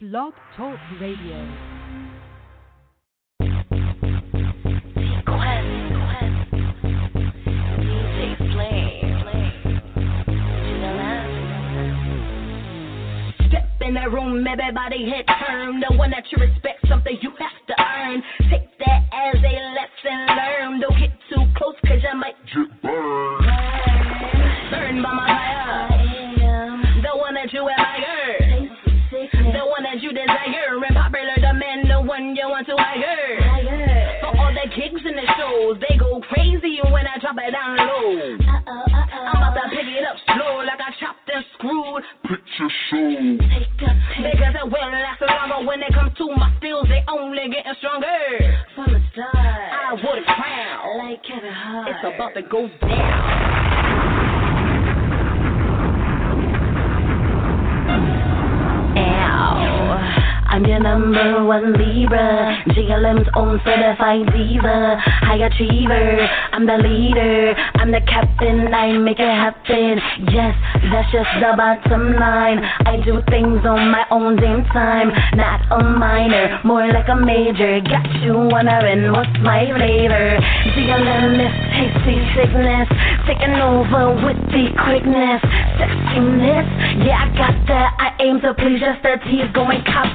Blog Talk Radio. Step in that room, everybody head turn. The one that you respect, something you have to earn. Take that as a lesson learned. Don't get too close, cause you might get burned. Burned by my fire. The one you want to hire. For all the gigs and the shows, they go crazy when I drop it down low. Uh-oh, uh-oh. I'm about to pick it up slow, like I chopped and screwed. Picture show. Because it will last longer when it comes to my skills, they only getting stronger. From the start, I would crown. Like Kevin Hart. It's about to go down. Ow. I'm your number one Libra, JLM's own certified diva, high achiever. I'm the leader, I'm the captain, I make it happen. Yes, that's just the bottom line. I do things on my own damn time, not a minor, more like a major. Got you wondering what's my flavor? JLM is tasty sickness, taking over with the quickness, sexiness. Yeah, I got that. I aim to please just the teeth, going cop.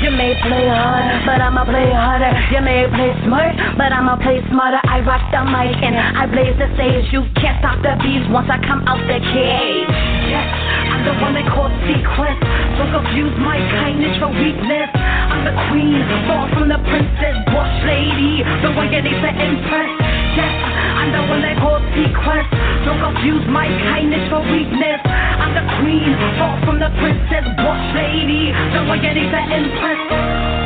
You may play hard, but I'ma play harder. You may play smart, but I'ma play smarter. I rock the mic and I blaze the stage. You can't stop the beats once I come out the cage. Yes, I'm the one they call sequence. Don't confuse my kindness for weakness. I'm the queen, far from the princess, boss lady, the one you need to impress. Yes, I'm the one they call sequence. Don't confuse my kindness for weakness. I'm the queen, far from the princess, boss lady, the one you need to impress. The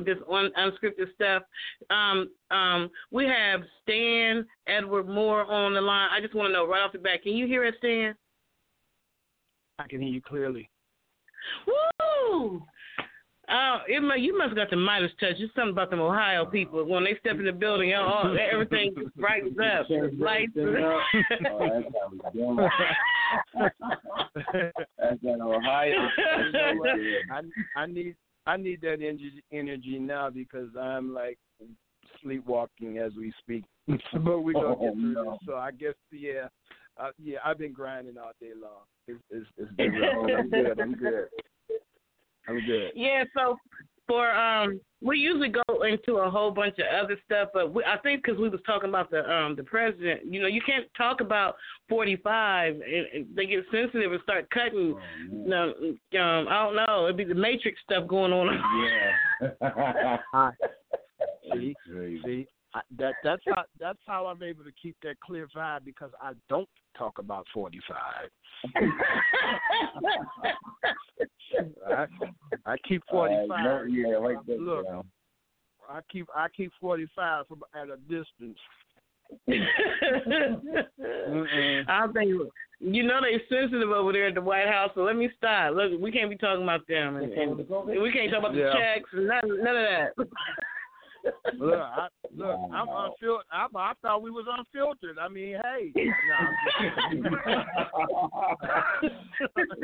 with this un- unscripted stuff. Um, um, we have Stan Edward Moore on the line. I just want to know right off the bat, can you hear us, Stan? I can hear you clearly. Woo! Oh, it must, you must have got the Midas touch. It's something about them Ohio people. When they step in the building, all, everything just brightens up. Lights. Oh, that's how we doing. That's that Ohio. You know what? I I need I need that energy energy now because I'm like sleepwalking as we speak. but we're gonna Oh, get through no. this. So I guess yeah, uh, yeah. I've been grinding all day long. It's it's, it's been I'm good. I'm good. I'm good. Yeah, so for um, we usually go into a whole bunch of other stuff, but we, I think because we was talking about the um the president, you know, you can't talk about forty five, and, and they get sensitive and start cutting. You know, um, I don't know, it'd be the Matrix stuff going on. Yeah. I, see, see, I, that that's how that's how I'm able to keep that clear vibe because I don't talk about 45. I, I keep 45. Uh, no, yeah, like that. Look, you know. I keep I keep 45 from at a distance. I think you know they're sensitive over there at the White House, so let me stop. Look, we can't be talking about them, and, and we can't talk about the Yeah. checks and none, none of that. Look, I, look, I'm unfiltered. I, I thought we was unfiltered. I mean, hey, no,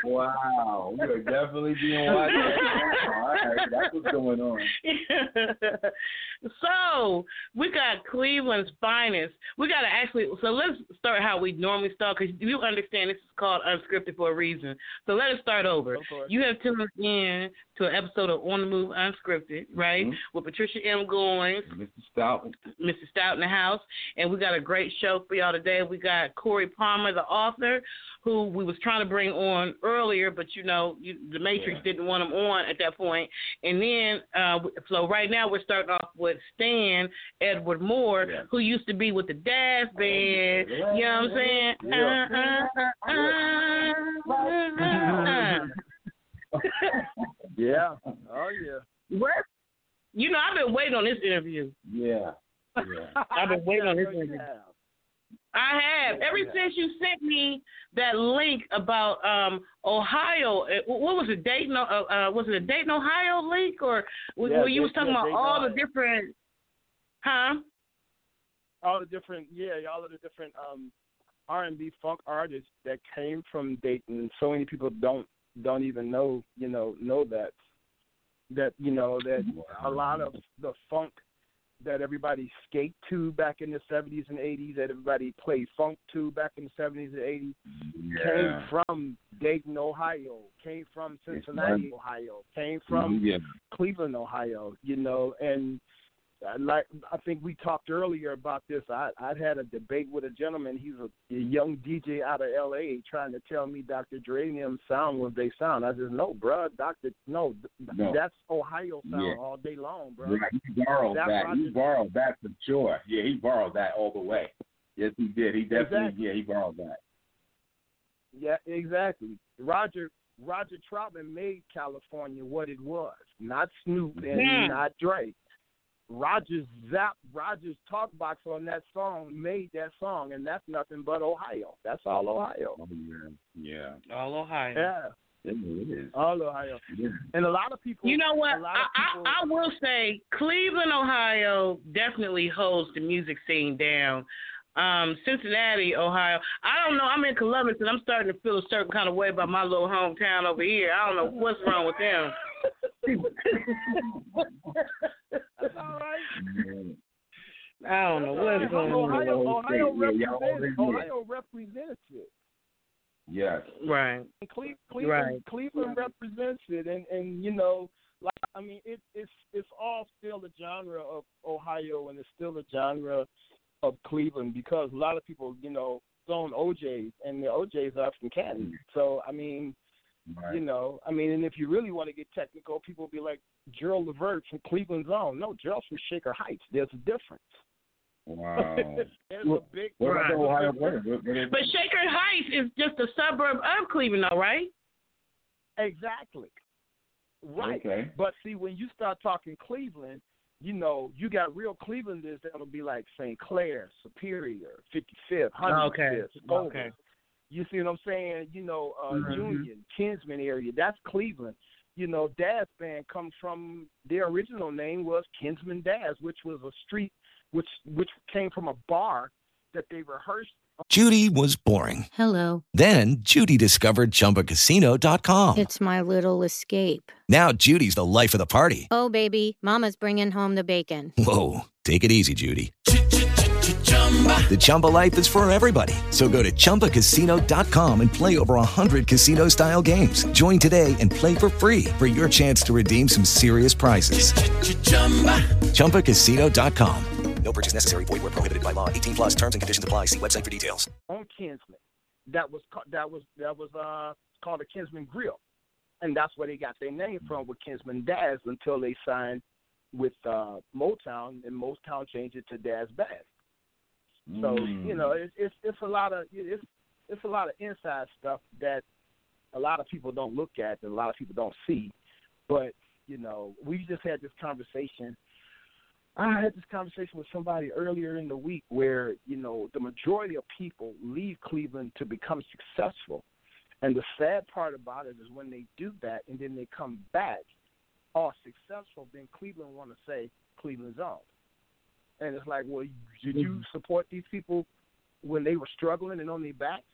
wow, we are definitely being watched. All right, that's what's going on. so we got Cleveland's finest. We got to actually. So let's start how we normally start because you understand this is called unscripted for a reason. So let us start over. You have tuned in to an episode of On the Move Unscripted, right? Mhm. With Patricia M. Goins, Mr. Stout. Mr. Stout in the house, and we got a great show for y'all today. We got Corey Palmer, the author, who we was trying to bring on earlier, but you know, you, the Matrix Yeah. didn't want him on at that point. And then, uh, so right now we're starting off with Stan Edward Moore, Yeah. who used to be with the Dazz Band. You know what I'm saying? Yeah. Uh, uh, uh, uh, uh, uh. yeah, oh yeah. What? You know, I've been waiting on this interview. Yeah. Yeah. I've been waiting on this interview. I have. Ever Yeah. since you sent me that link about um Ohio, uh, what was it? Dayton? Uh, uh, was it a Dayton, Ohio link, or was, Yeah, where you was talking about Dayton, all the different? Huh? all the different yeah, all of the different um R and B funk artists that came from Dayton. So many people don't don't even know, you know, know that that you know that a lot of the funk that everybody skate to back in the seventies and eighties, that everybody played funk to back in the seventies and eighties, Yeah. came from Dayton, Ohio, came from Cincinnati, Ohio, came from yeah. Cleveland, Ohio, you know, and like I think we talked earlier about this. I I'd had a debate with a gentleman. He's a, a young DJ out of L.A. trying to tell me Dr. Dre and them sound what they sound. I said, no, bruh, Dr. No, No. that's Ohio sound Yeah. all day long, bro. Right. He borrowed That's that. what I He borrowed that for sure. Yeah, he borrowed that all the way. Yes, he did. He definitely. Exactly. Yeah, he borrowed that. Yeah, exactly. Roger Roger Troutman made California what it was, not Snoop and Yeah. not Dre. Roger's Zapp Roger's talk box on that song made that song, and that's nothing but Ohio. That's all Ohio. Oh yeah. Yeah. All Ohio. Yeah, It is. all Ohio. It is. And a lot of people. You know what? A I, people, I I will say Cleveland, Ohio, definitely holds the music scene down. Um, Cincinnati, Ohio. I don't know. I'm in Columbus, and I'm starting to feel a certain kind of way about my little hometown over here. I don't know what's wrong with them. That's all right. I don't know what's going on. Ohio, Ohio, Yeah, y'all represents, already Ohio represents it. Yes. Right. And Cle- Cleveland, Right. Cleveland represents it, and and you know, like I mean, it, it's it's all still a genre of Ohio, and it's still a genre of Cleveland because a lot of people, you know, own O'Jays, and the O'Jays are from Canton. Mm. So I mean, Right. you know, I mean, and if you really want to get technical, people will be like Gerald Levert from Cleveland Zone. No, Gerald's from Shaker Heights. There's a difference. Wow. There's a big. What about Right. Ohio players? What- what But Shaker Heights is just a suburb of Cleveland, though, right? Exactly. Right. Okay. But see, when you start talking Cleveland, you know, you got real Clevelanders that'll be like St. Clair, Superior, 55th, 105th, Okay. Scovill. Okay. You see what I'm saying? You know, uh, Mhm. Union, Kinsman area. That's Cleveland. You know, Dazz Band comes from their original name was Kinsman Dazz, which was a street which which came from a bar that they rehearsed. Judy was boring. Hello. Then Judy discovered ChumbaCasino.com. It's my little escape. Now Judy's the life of the party. Oh, baby, Mama's bringing home the bacon. Whoa, take it easy, Judy. The Chumba life is for everybody. So go to ChumbaCasino.com and play over 100 casino style games. Join today and play for free for your chance to redeem some serious prizes. ChumbaCasino.com. No purchase necessary. Void where prohibited by law. 18 plus terms and conditions apply. See website for details. on Kinsman. That was ca- that was that was uh called a Kinsman Grill, and that's where they got their name from with Kinsman Dazz until they signed with uh Motown, and Motown changed it to Dazz Band. So Mm. you know it's it's it's a lot of it's it's a lot of inside stuff that a lot of people don't look at and a lot of people don't see. But you know we just had this conversation. I had this conversation with somebody earlier in the week where you know the majority of people leave Cleveland to become successful, and the sad part about it is when they do that and then they come back, are successful, then Cleveland want to say Cleveland's own. And it's like, well, did you support these people when they were struggling and on their backs,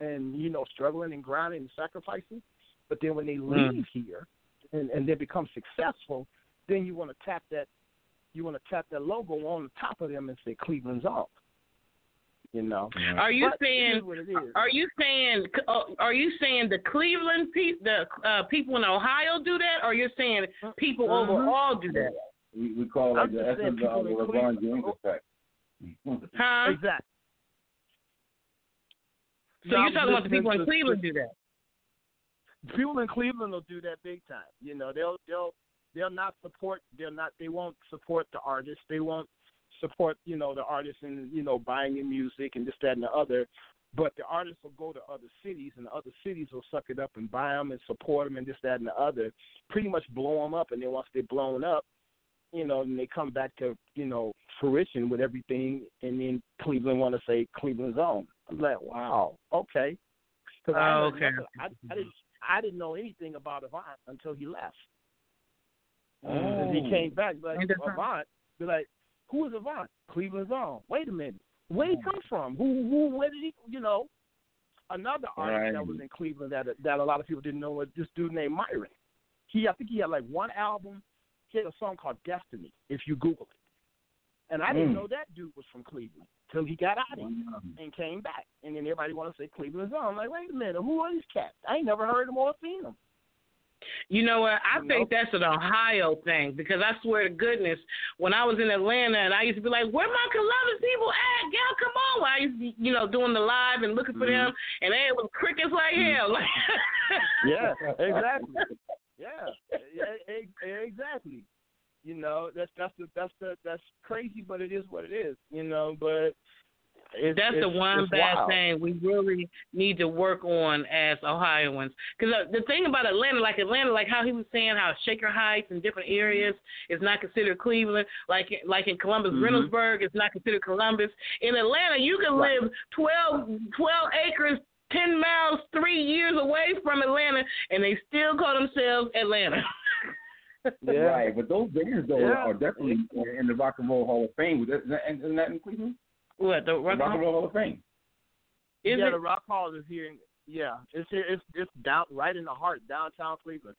and you know, struggling and grinding and sacrificing? But then when they leave here and and they become successful, then you want to tap that, you want to tap that logo on the top of them and say Cleveland's off. You know. Are you But saying? is what it is. Are you saying? uh, Are you saying the Cleveland pe- the uh, people in Ohio do that, or you're saying people Mhm. overall do that? We, we call it I'm the just saying essence of the people in LeBron Cleveland- James effect. Huh? Exactly. So No, you're talking about the people in Cleveland do that? people in Cleveland will do that big time. You know, they'll they'll they'll not support they'll not they won't support the artists. They won't support, you know, the artists and, you know, buying your music and this, that and the other. But the artists will go to other cities and the other cities will suck it up and buy them and support them and this, that and the other. Pretty much blow them up and then once they're blown up, you know, and they come back to, you know, fruition with everything and then Cleveland want to say Cleveland's own. I'm like, wow, okay. Cause I, Oh, heard okay. nothing- I, I didn't I didn't know anything about Avant until he left. Oh. And he came back like? Avant. Be like, who is Avant? Cleveland's own. Wait a minute. Where he come from? Who who where did he you know? Another artist that was in Cleveland that that a lot of people didn't know was this dude named Myron. He I think he had like one album. He had a song called Destiny, if you Google it. And I didn't Mm. know that dude was from Cleveland till he got out of here and came back. And then everybody want to say Cleveland's own. I'm like, wait a minute, who are these cats? I ain't never heard them or seen them. You know what? I You think know? that's an Ohio thing because I swear to goodness, when I was in Atlanta and I used to be like, "Where my Columbus people at? Gal, come on!" I used to, be, you know, doing the live and looking for them, and they was crickets like hell. Yeah, exactly. Yeah, exactly. You know, that's that's the that's the that's crazy, but it is what it is. You know, but it's, That's the one it's bad wild. thing we really need to work on as Ohioans. Because uh, the thing about Atlanta, like Atlanta, like how he was saying how Shaker Heights and different areas is not considered Cleveland. Like like in Columbus, Mhm. Reynoldsburg is not considered Columbus. In Atlanta, you can Right. live 12, 12 acres. 10 miles, three years away from Atlanta, and they still call themselves Atlanta. Yeah. Right, but those bands though Yeah. are definitely in the Rock and Roll Hall of Fame. Isn't that, isn't that in Cleveland? What, the The Rock, Rock and Roll Hall of Fame. Is yeah, it? the Rock Hall is here. In, yeah, it's here. It's it's down right in the heart, downtown Cleveland.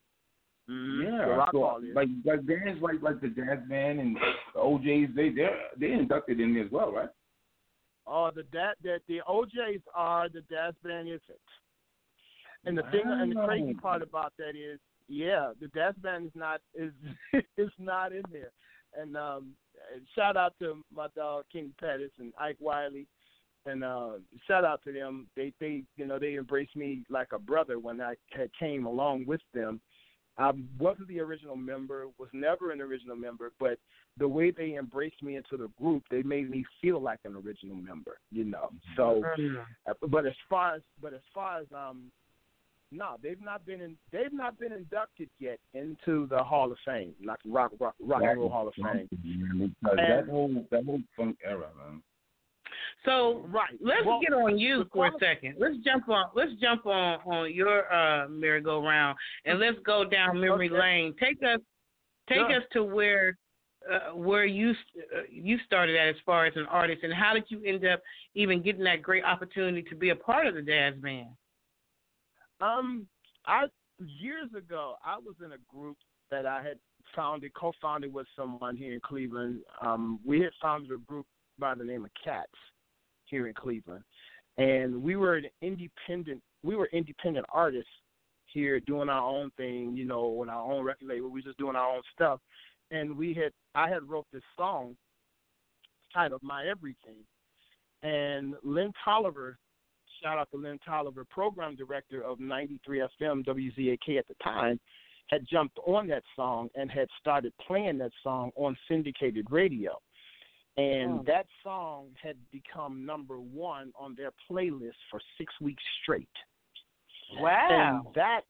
Mhm. Yeah, the Rock so, Hall is. like like bands like like the Dazz Band and the O'Jays, they they they inducted in there as well, right? Oh, the da- the the O'Jays are the Dazz Band isn't. And the thing and the crazy part about that is, yeah, the Dazz Band is not is is not in there. And um shout out to my dog King Pettus and Ike Wiley. And uh, shout out to them. They they you know they embraced me like a brother when I had came along with them. I wasn't the original member, was never an original member, but the way they embraced me into the group, they made me feel like an original member, you know. So, uh, but as far as but as far as um, no, they've not been in, they've not been inducted yet into the Hall of Fame, like Rock Rock, rock and Roll Hall of Fame. Because that whole that whole funk era, man. So right, let's well, get on you for a second. Let's jump on. Let's jump on on your uh, merry-go-round and let's go down memory okay. lane. Take us, take Sure. us to where uh, where you uh, you started at as far as an artist, and how did you end up even getting that great opportunity to be a part of the Dazz Band? Um, I years ago I was in a group that I had founded, co-founded with someone here in Cleveland. Um, we had founded a group by the name of Cats here in Cleveland, and we were an independent. We were independent artists here doing our own thing, you know, on our own record label. We were just doing our own stuff, and we had I had wrote this song titled "My Everything," and Lynn Tolliver shout out to Lynn Tolliver, program director of 93 FM WZAK at the time, had jumped on that song and had started playing that song on syndicated radio. And Oh. that song had become number one on their playlist for six weeks straight. Wow. And that,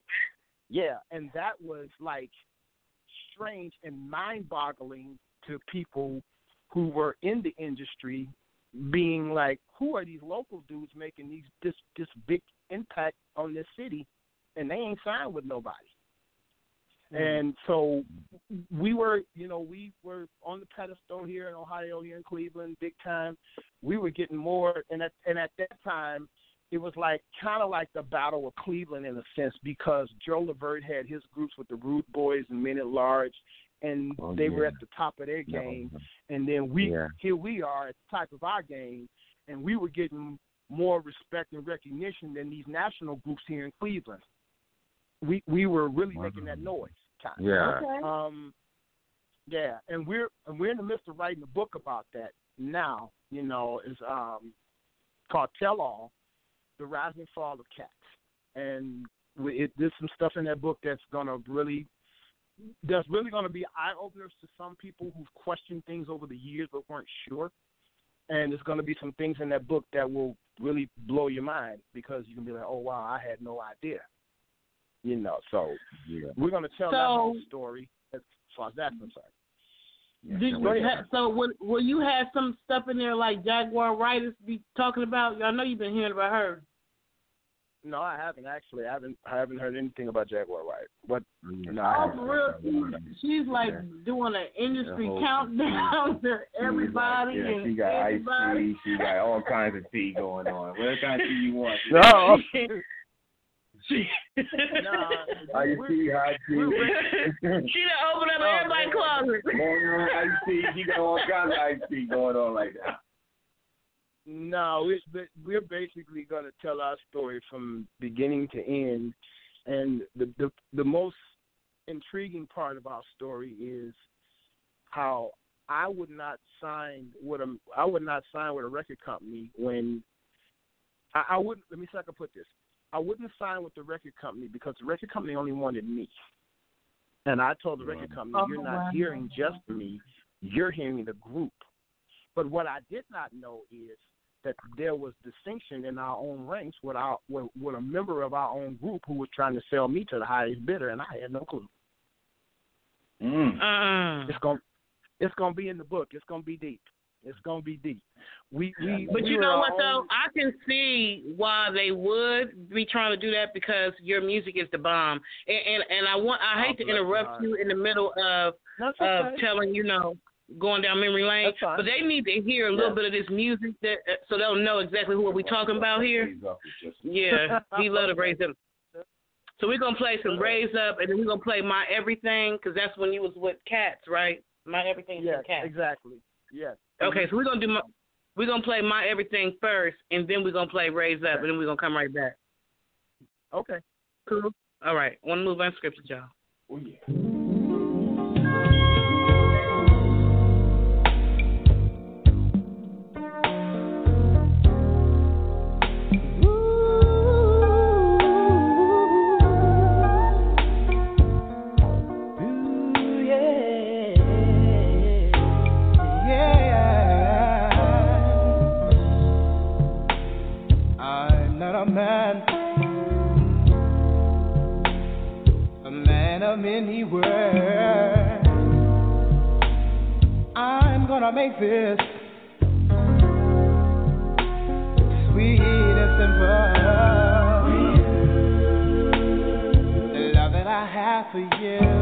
yeah, and that was like strange and mind boggling to people who were in the industry being like, who are these local dudes making these this this big impact on this city, and they ain't signed with nobody. And so we were, you know, we were on the pedestal here in Ohio, here in Cleveland, big time. We were getting more, and at and at that time, it was like kind of like the Battle of Cleveland in a sense because Joe Levert had his groups with the Rude Boys and Men at Large, and Oh, they were at the top of their Yeah. game. And then we Yeah. here we are at the top of our game, and we were getting more respect and recognition than these national groups here in Cleveland. We we were really making that noise. Kind of. Yeah. Um, yeah, and we're and we're in the midst of writing a book about that now. You know, is um called Tell All: The Rise and Fall of Cats, and we, it, there's some stuff in that book that's gonna really that's really gonna be eye openers to some people who've questioned things over the years but weren't sure. And there's going to be some things in that book that will really blow your mind because you can be like, "Oh wow, I had no idea." You know, so Yeah. we're going to tell So- that whole story as far as that's concerned. Yeah, Did, can't ha- so will, will you have some stuff in there like Jaguar Writers be talking about? I know you've been hearing about her. No, I haven't actually. I haven't. I haven't heard anything about Jaguar Wright. But oh, no, I Oh, for real? She's, she's like doing an industry whole- countdown to everybody yeah, and she got ice everybody. tea. She got all kinds of tea going on. What kind of tea you want? No. She, Nah, Ice tea, hot tea. she done opened up Oh, everybody's man. closet. Morning ice tea. She got all kinds of ice tea going on like that. No, we, but we're basically going to tell our story from beginning to end, and the, the the most intriguing part of our story is how I would not sign with a I would not sign with a record company when I, I wouldn't. Let me see if I can put this. I wouldn't sign with the record company because the record company only wanted me, and I told the record company, Oh, "You're wow. not hearing just me, you're hearing the group." But what I did not know is that there was distinction in our own ranks with our with, with a member of our own group who was trying to sell me to the highest bidder, and I had no clue. Mm. Uh-uh. It's going it's gonna be in the book. It's gonna be deep. It's gonna be deep. We we But we you know what though? I can see why they would be trying to do that because your music is the bomb. And and, and I want I hate Oh, to interrupt heart. you in the middle of That's of okay. telling you know going down memory lane, but they need to hear a little Yeah. bit of this music that uh, so they'll know exactly who we're talking about here. Yeah, he love to raise them. So we're gonna play some raise up, and then we're gonna play my everything because that's when you was with cats, right? My everything is Yes, with cats. exactly. Yes. Okay, so we're gonna do my, we're gonna play my everything first, and then we're gonna play raise up, and then we're gonna come right back. Okay. Cool. All right, want to move unscripted, y'all. Oh yeah. Man, a man of many words. I'm gonna make this sweet and simple. The love that I have for you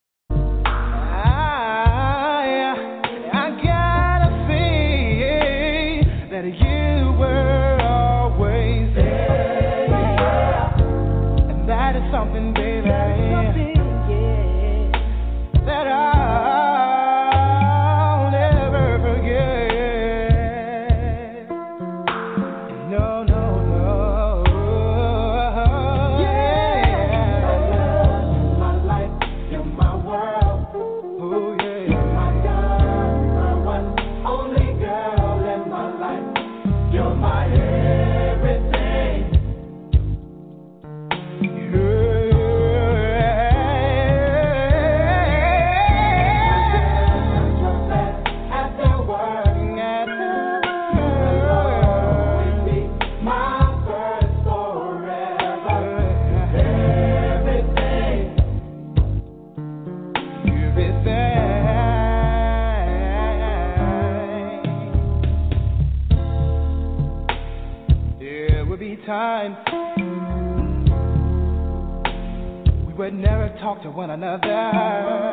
We would never talk to one another.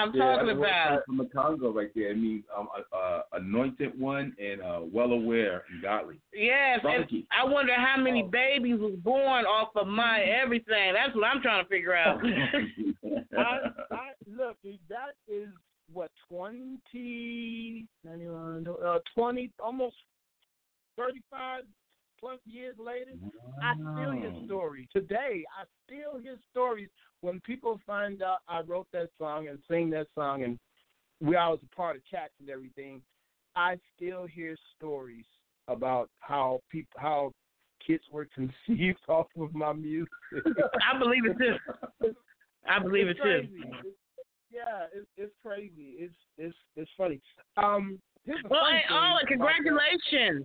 I'm Yeah, talking that's about. got From the Congo right there. I mean, um, uh, uh, anointed one and uh, well aware and godly. Yes, and I wonder how Oh. many babies was born off of my everything. That's what I'm trying to figure out. I, I look, that is what 20, 91, uh, 20, almost 35 plus years later. I still hear Wow. stories today. I still hear stories when people find out I wrote that song and sing that song, and we I was a part of chats and everything. I still hear stories about how people how kids were conceived off of my music. I believe it too. I believe it's it too. crazy. It's- yeah, it's it's crazy. It's it's it's funny. Um, Well, hey, oh, congratulations.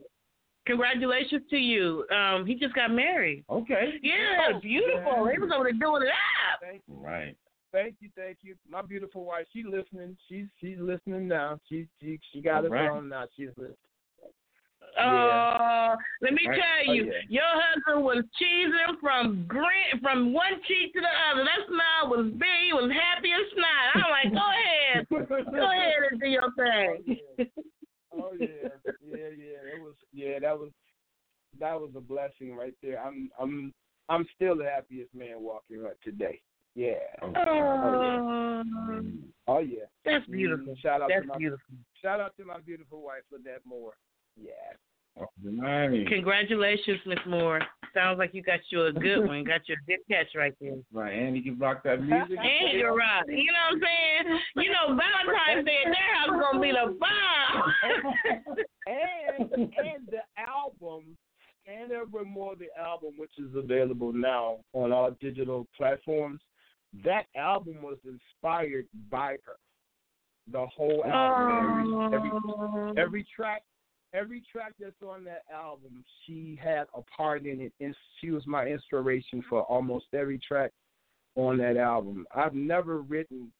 Congratulations to you. Um, he just got married. Okay. Yeah, Oh, beautiful. He was over there doing it up. Thank you. Right. Thank you, thank you. My beautiful wife, she's listening. She's she's listening now. She she she got All it right. on now. She's listening. Uh, let me Right. tell Oh, you, yeah. your husband was cheesing from grin from one cheek to the other. That smile was big. He was happy as snot. I'm like, go ahead, go ahead and do your thing. Oh yeah, yeah, yeah. It was yeah. That was that was a blessing right there. I'm I'm I'm still the happiest man walking right today. Yeah. Oh, yeah. Um, Oh yeah. That's beautiful. Mm, shout out That's to my beautiful. shout out to my beautiful wife for Moore. more. Yeah. Congratulations, Miss Moore. Sounds like you got you a good one. Got your good catch right there. Right. And you can rock that music. And you're right. You know what I'm saying? You know, Valentine's Day at their house is gonna be the bomb. and and the album and every Evermore the album, which is available now on all digital platforms. That album was inspired by her. The whole album, every, every oh. every track, every track that's on that album, she had a part in it, and she was my inspiration for almost every track on that album. I've never written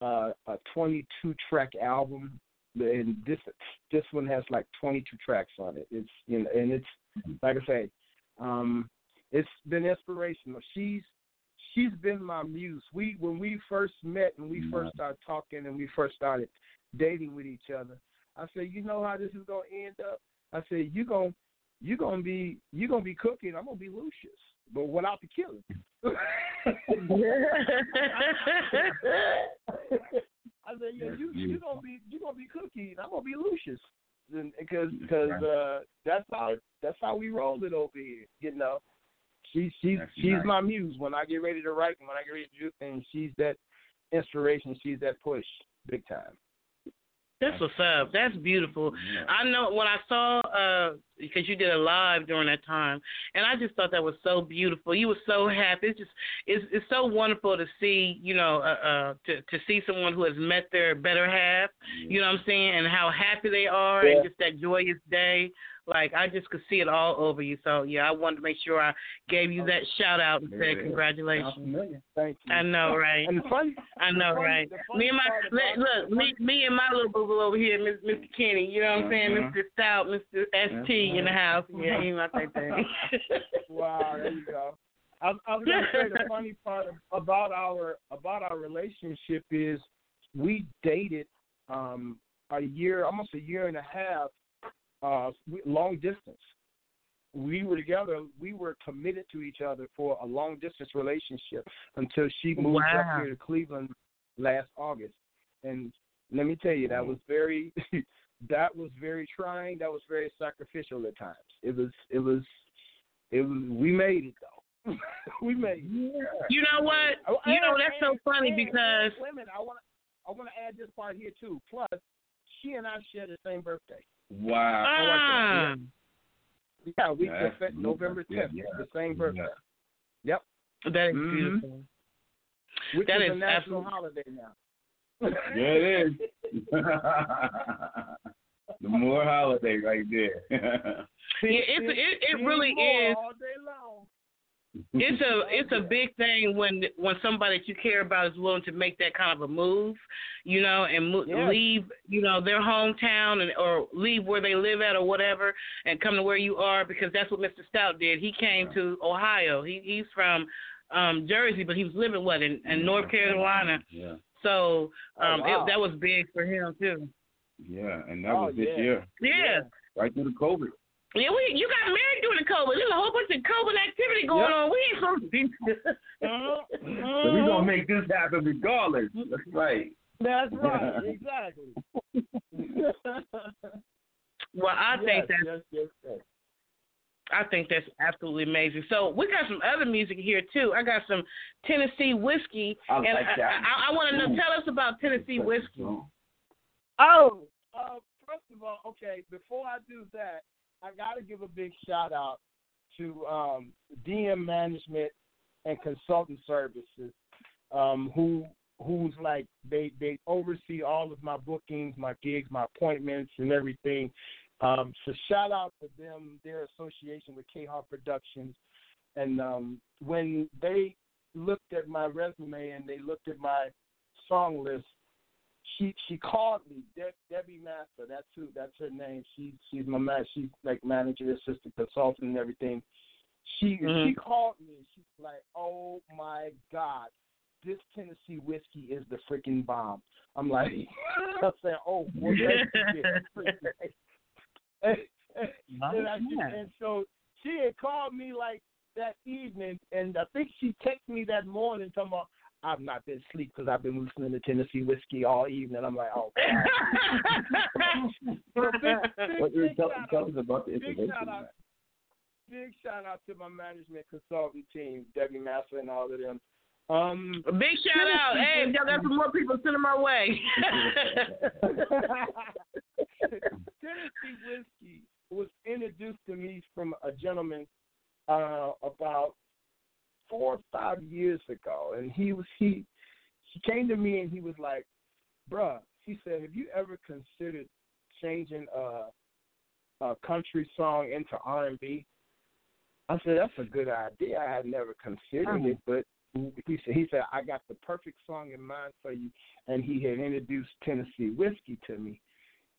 uh, a 22 track album, and this this one has like 22 tracks on it. It's you know, and it's like I say, um, it's been inspirational. She's she's been my muse. We when we first met and we first started talking and we first started dating with each other, I said, you know how this is gonna end up. I said, you gonna you gonna be you're gonna be cooking. I'm gonna be Lucious, but without the killing. I said, yeah, you you gonna be you gonna be cooking. I'm gonna be Lucious, because because uh, that's how that's how we roll it over here. You know, she she's That's she's nice. my muse when I get ready to write and when I get ready to do things. She's that inspiration. She's that push, big time. That's what's up. That's beautiful. I know when I saw uh because you did a live during that time, and I just thought that was so beautiful. You were so happy. It's just it's it's so wonderful to see you know uh, uh to to see someone who has met their better half. You know what I'm saying, and how happy they are, Yeah. and just that joyous day. Like I just could see it all over you. So yeah, I wanted to make sure I gave you that shout out and said congratulations. Thank you. I know, right? And the fun, I know, funny- right? Me and my look, me, me and my little boo boo over here, Miss- Mr. Kenny. You know what I'm saying? Uh-huh. Mr. Stout, Mr. St in the house. Yeah, thing. wow, there you go. I, I was gonna say the funny part about our about our relationship is we dated um a year, almost a year and a half, uh, long distance. We were together. We were committed to each other for a long distance relationship until she moved Wow. up here to Cleveland last August. And let me tell you, that was very that was very trying. That was very sacrificial at times. It was it was it was we made it though. we made it. You know what? Oh, You know and- that's so funny and- because wait a minute, I want to I want to add this part here too. Plus, she and I share the same birthday. Wow. Ah. Yeah, we That's just November tenth, yeah. the same birthday. Yep. that is Mhm. beautiful. Which That is is a national absolute- holiday now. Yeah, it is. the more holiday right there. Yeah, it's it, it really is. all day long. It's a it's a big thing when when somebody that you care about is willing to make that kind of a move, you know, and mo- Yeah. leave you know their hometown and or leave where they live at or whatever, and come to where you are because that's what Mr. Stout did. He came to Ohio. He he's from um Jersey, but he was living what in, in North Carolina. Yeah. So um Oh, wow. it, that was big for him too. Yeah, and that Oh, was this yeah. year. Yeah. Right through the COVID. Yeah, we you got married during the COVID. There's a whole bunch of COVID activity going Yep. on. We ain't supposed to be. So we gonna make this happen regardless. That's right. That's right. exactly. Well, I think Yes, that's yes, yes, yes. I think that's absolutely amazing. So we got some other music here too. I got some Tennessee whiskey, I and like I, that. I, I want to know. Tell us about Tennessee whiskey. Oh, uh, first of all, okay, before I do that, I got to give a big shout out to um, DM Management and Consulting Services, um, who who's like they they oversee all of my bookings, my gigs, my appointments, and everything. Um, so shout out to them, their association with K Hart Productions, and um, when they looked at my resume and they looked at my song list, she she called me De- Debbie Master. That's who. That's her name. She she's my man. She's like manager, assistant consultant, and everything. She she Mhm. called me. and She's like, "Oh my God, this Tennessee whiskey is the freaking bomb." I'm like, I said, "Oh, well, thank you, and, and, and, I, and so she had called me like that evening, and I think she texted me that morning talking about I've not been asleep because I've been listening to Tennessee whiskey all evening. I'm like, oh. God. Big, big, What- big tell, shout tell out- us about the big shout out, big shout out to my management consultant team, Debbie Master and all of them. Um, A big shout out. Hey, if y'all got some more people, send them our way. Tennessee whiskey was introduced to me from a gentleman uh, about four or five years ago, and he was he he came to me and he was like, "Bruh," he said, "Have you ever considered changing a a country song into R and B?" I said, "That's a good idea. I had never considered it, but." He said, he said, I got the perfect song in mind for you. And he had introduced Tennessee Whiskey to me.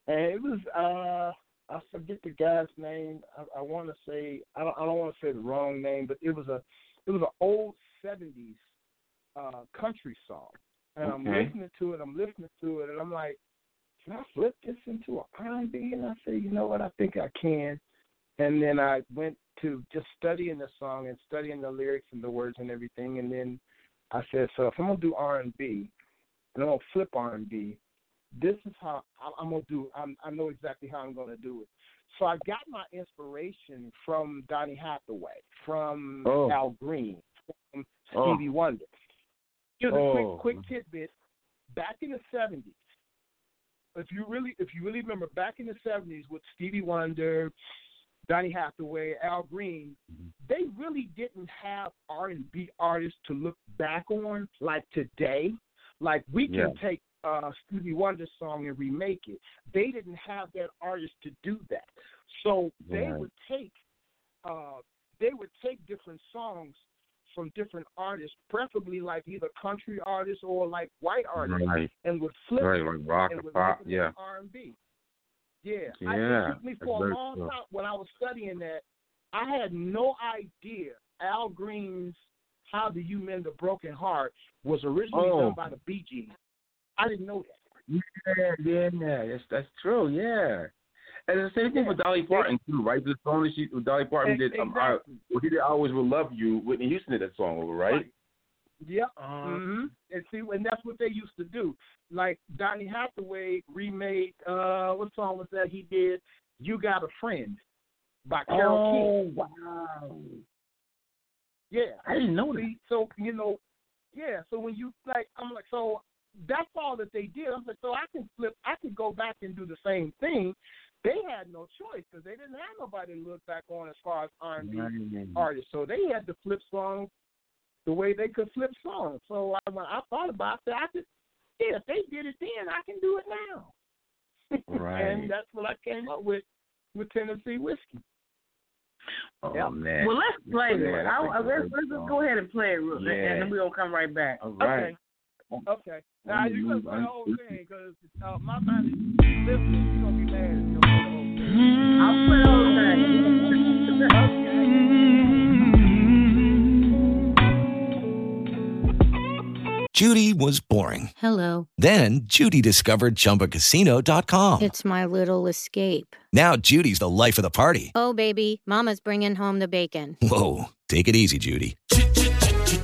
And it was, uh, I forget the guy's name. I, I want to say, I don't, I don't want to say the wrong name, but it was a, it was an old 70s uh, country song. And I'm listening to it, I'm listening to it, and I'm like, can I flip this into an R&B? And I said, you know what, I think I can. And then I went to just studying the song and studying the lyrics and the words and everything. And then I said, so if I'm gonna do R&B, and I'm gonna flip R&B, this is how I- I'm gonna do. I'm, I know exactly how I'm gonna do it. So I got my inspiration from Donny Hathaway, from Oh. Al Green, from Oh. Stevie Wonder. Here's a Oh. quick quick tidbit. Back in the '70s, if you really if you really remember, back in the '70s with Stevie Wonder, Donny Hathaway, Al Green, mm-hmm. they really didn't have R and B artists to look back on like today. Like we can Yeah. take uh Stevie Wonder song and remake it. They didn't have that artist to do that. So they Right. would take uh they would take different songs from different artists, preferably like either country artists or like white artists, Right. and would flip Right, like rock and pop, yeah. R and B. Yeah, I, Yeah, it took me that's for a long true. time when I was studying that. I had no idea Al Green's "How Do You Mend a Broken Heart" was originally Oh. done by the Bee Gees. I didn't know that. Yeah, yeah, that's that's true. Yeah, and the same thing with Dolly Parton too, right? The song that she Dolly Parton did, um, I, Exactly. well, he did "I Always Will Love You." Whitney Houston did that song over, right? Right. Yeah. Uh-huh. hmm And see, and that's what they used to do. Like Donny Hathaway remade uh what song was that he did? You Got a Friend by Carole Oh, King. wow. Yeah. I didn't know that. See, so you know, yeah. So when you like, I'm like, so that's all that they did. I'm like, so I can flip. I could go back and do the same thing. They had no choice because they didn't have nobody to look back on as far as R&B Right. artists. So they had to flip songs the way they could flip songs. So I, I thought about it, I said, yeah, if they did it then, I can do it now. Right. and that's what I came up with with Tennessee whiskey. Oh Yeah. man. Well, let's play Yeah, it. that's I, a I, let's, let's just go ahead and play it, real quick, Yeah. and then we're gonna come right back. All right. Okay. Okay. Now I'm you gonna moved- play the I'm whole stupid. thing because uh, my man is listening. He's gonna be mad if you don't play the whole thing. I'll play the whole thing. okay. Judy was boring. Hello. Then Judy discovered ChumbaCasino.com. It's my little escape. Now Judy's the life of the party. Oh, baby, Mama's bringing home the bacon. Whoa, take it easy, Judy.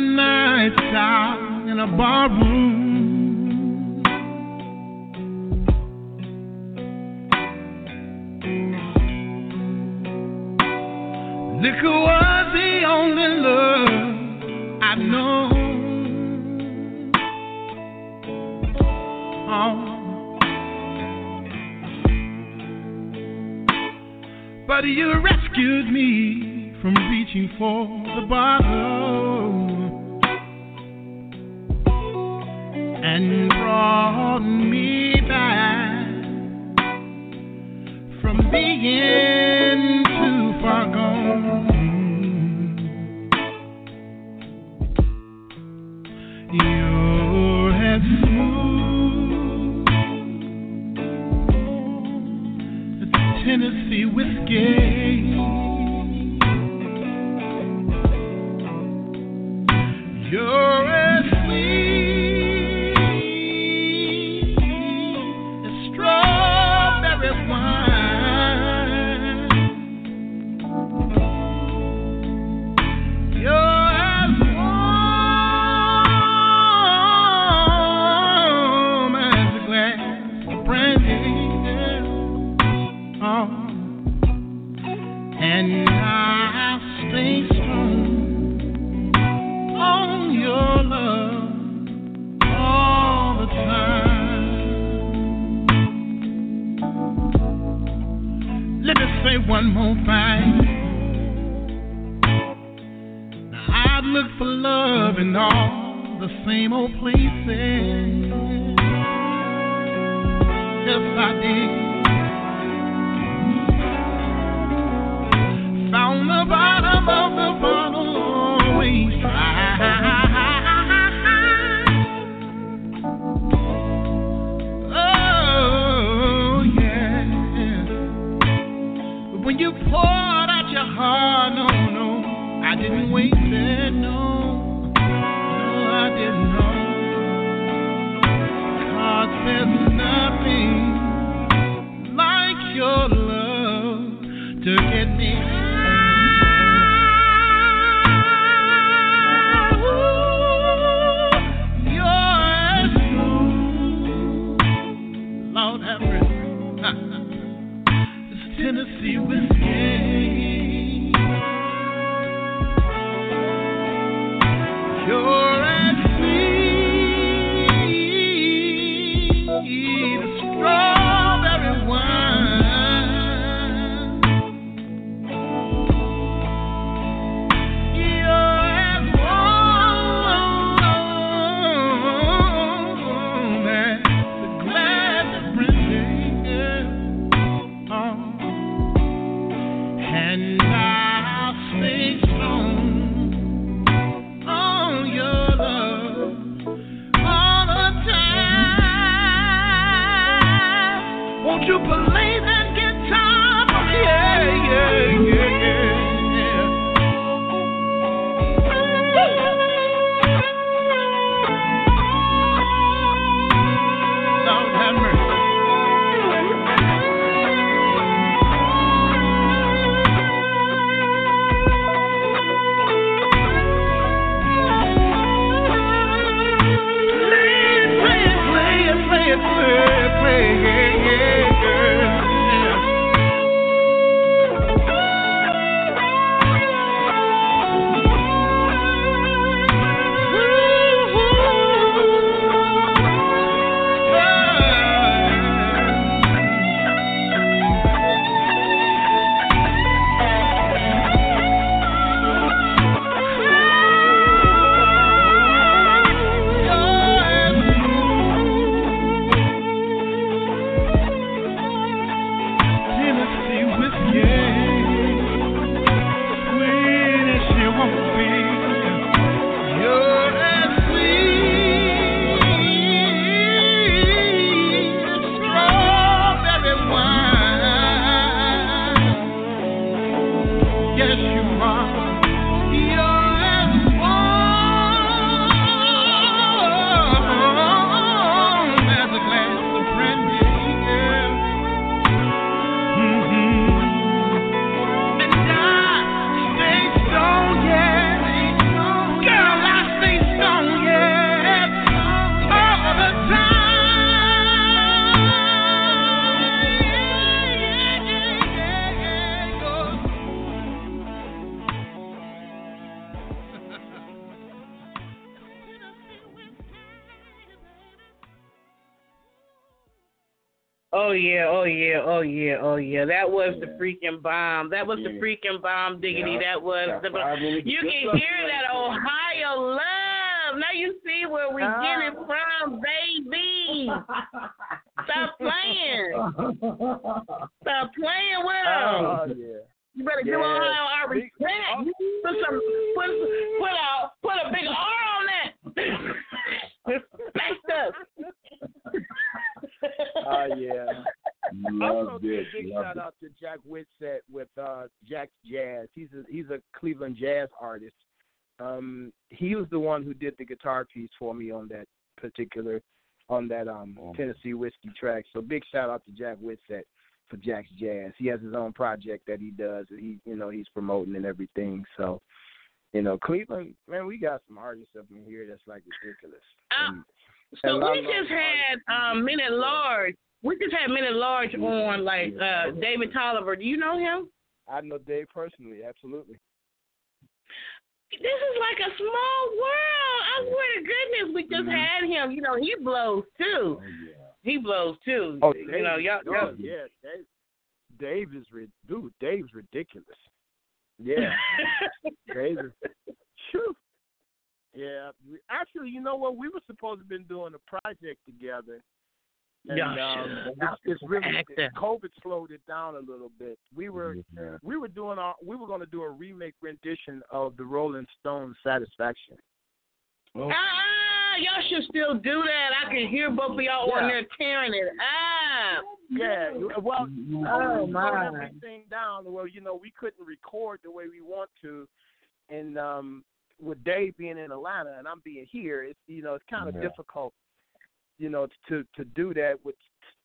My nights out in a bar room. Liquor was the only love I've known. Oh. But you rescued me from reaching for the bottle and brought me back from being too far gone. Yeah, oh. That was the freaking bomb. That was the freaking bomb, diggity. Yeah. That was the. minutes You can hear that Ohio love. Now you see where we get it from, baby. Stop playing. Stop playing with them. Oh yeah. You better give Ohio our respect. Put some, put, put a, put a big R on that. Respect us. Oh yeah. Love also, this. big Love shout it. out to Jack Whitsett with uh, Jack's Jazz. He's a he's a Cleveland jazz artist. Um, he was the one who did the guitar piece for me on that particular on that um Tennessee whiskey track. So big shout out to Jack Whitsett for Jack's Jazz. He has his own project that he does. that He you know he's promoting and everything. So you know Cleveland, man, we got some artists up in here that's like ridiculous. And- So and we just had um Men at Large. We just had Men at Large on like uh David Tolliver. Do you know him? I know Dave personally, absolutely. This is like a small world. I swear to goodness, we just had him. You know, he blows too. He blows too. Oh, you know, y'all. oh, y'all yeah, Dave, Dave is dude. Dave's ridiculous. Yeah, Dave. Is, Phew. Yeah, actually, you know what? We were supposed to have been doing a project together. And, Y'all um, it's, it's really Actor. COVID slowed it down a little bit. We were Yeah. we were doing our we were going to do a remake rendition of the Rolling Stones Satisfaction. Oh. Ah, y'all should still do that. I can hear both of y'all on Yeah. there tearing it up. Yeah, well, Oh, we my. slowed everything down. Well, you know, we couldn't record the way we want to, and um, with Dave being in Atlanta and I'm being here, it's you know, it's kind of Yeah. difficult, you know, to to do that with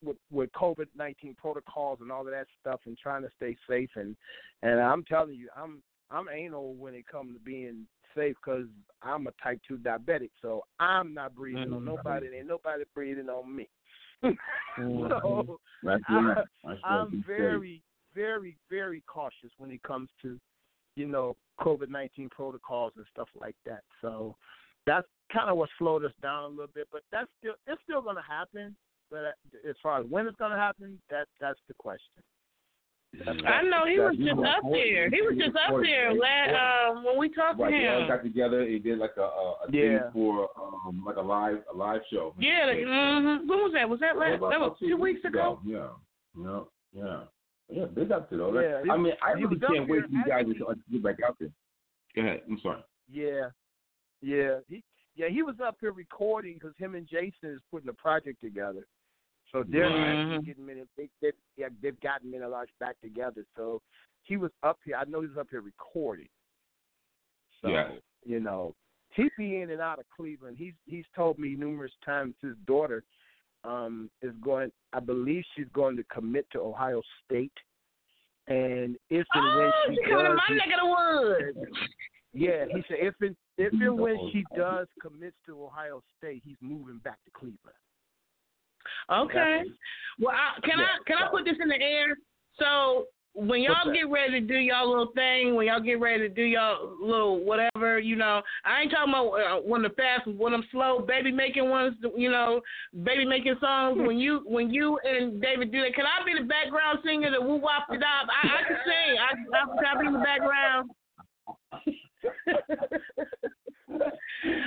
with with COVID nineteen protocols and all of that stuff, and trying to stay safe. And and I'm telling you, I'm I'm anal when it comes to being safe because I'm a type two diabetic, so I'm not breathing on Mhm. nobody. Ain't nobody breathing on me. Mhm. so That's I, That's I'm safe. very, very, very cautious when it comes to, you know, COVID nineteen protocols and stuff like that. So that's kind of what slowed us down a little bit. But that's still it's still going to happen. But uh, as far as when it's going to happen, that that's the question. I know he was just up there. He was just up there last, um, when we talked to Right, they all him. got together. He did like a, a, a Yeah. thing for um like a live a live show. Yeah, like, mm-hmm. when was that? Was that last? That was about two weeks ago. Yeah, yeah, yeah, yeah. Big up to though. Yeah, he- I mean, I really can't wait for you guys to get back out there. Go ahead. I'm sorry. Yeah, yeah, he yeah he was up here recording because him and Jason is putting a project together. So they're Mhm. actually getting minute. They, they yeah they've gotten Men at Large back together. So he was up here. I know he was up here recording. So Yeah. you know he be in and out of Cleveland. He's he's told me numerous times his daughter um is going. I believe she's going to commit to Ohio State. And if and when Oh, she she coming to does, my neck of the woods. Yeah, he said if and if and when she does commits to Ohio State, he's moving back to Cleveland. Okay. Well, I, can I can I put this in the air? So when y'all get ready to do y'all little thing, when y'all get ready to do y'all little whatever, you know, I ain't talking about uh, when the fast, when them slow baby making ones, you know, baby making songs. when you when you and David do that, can I be the background singer, the woo wop it up? I, I can sing. I, I can be in the background.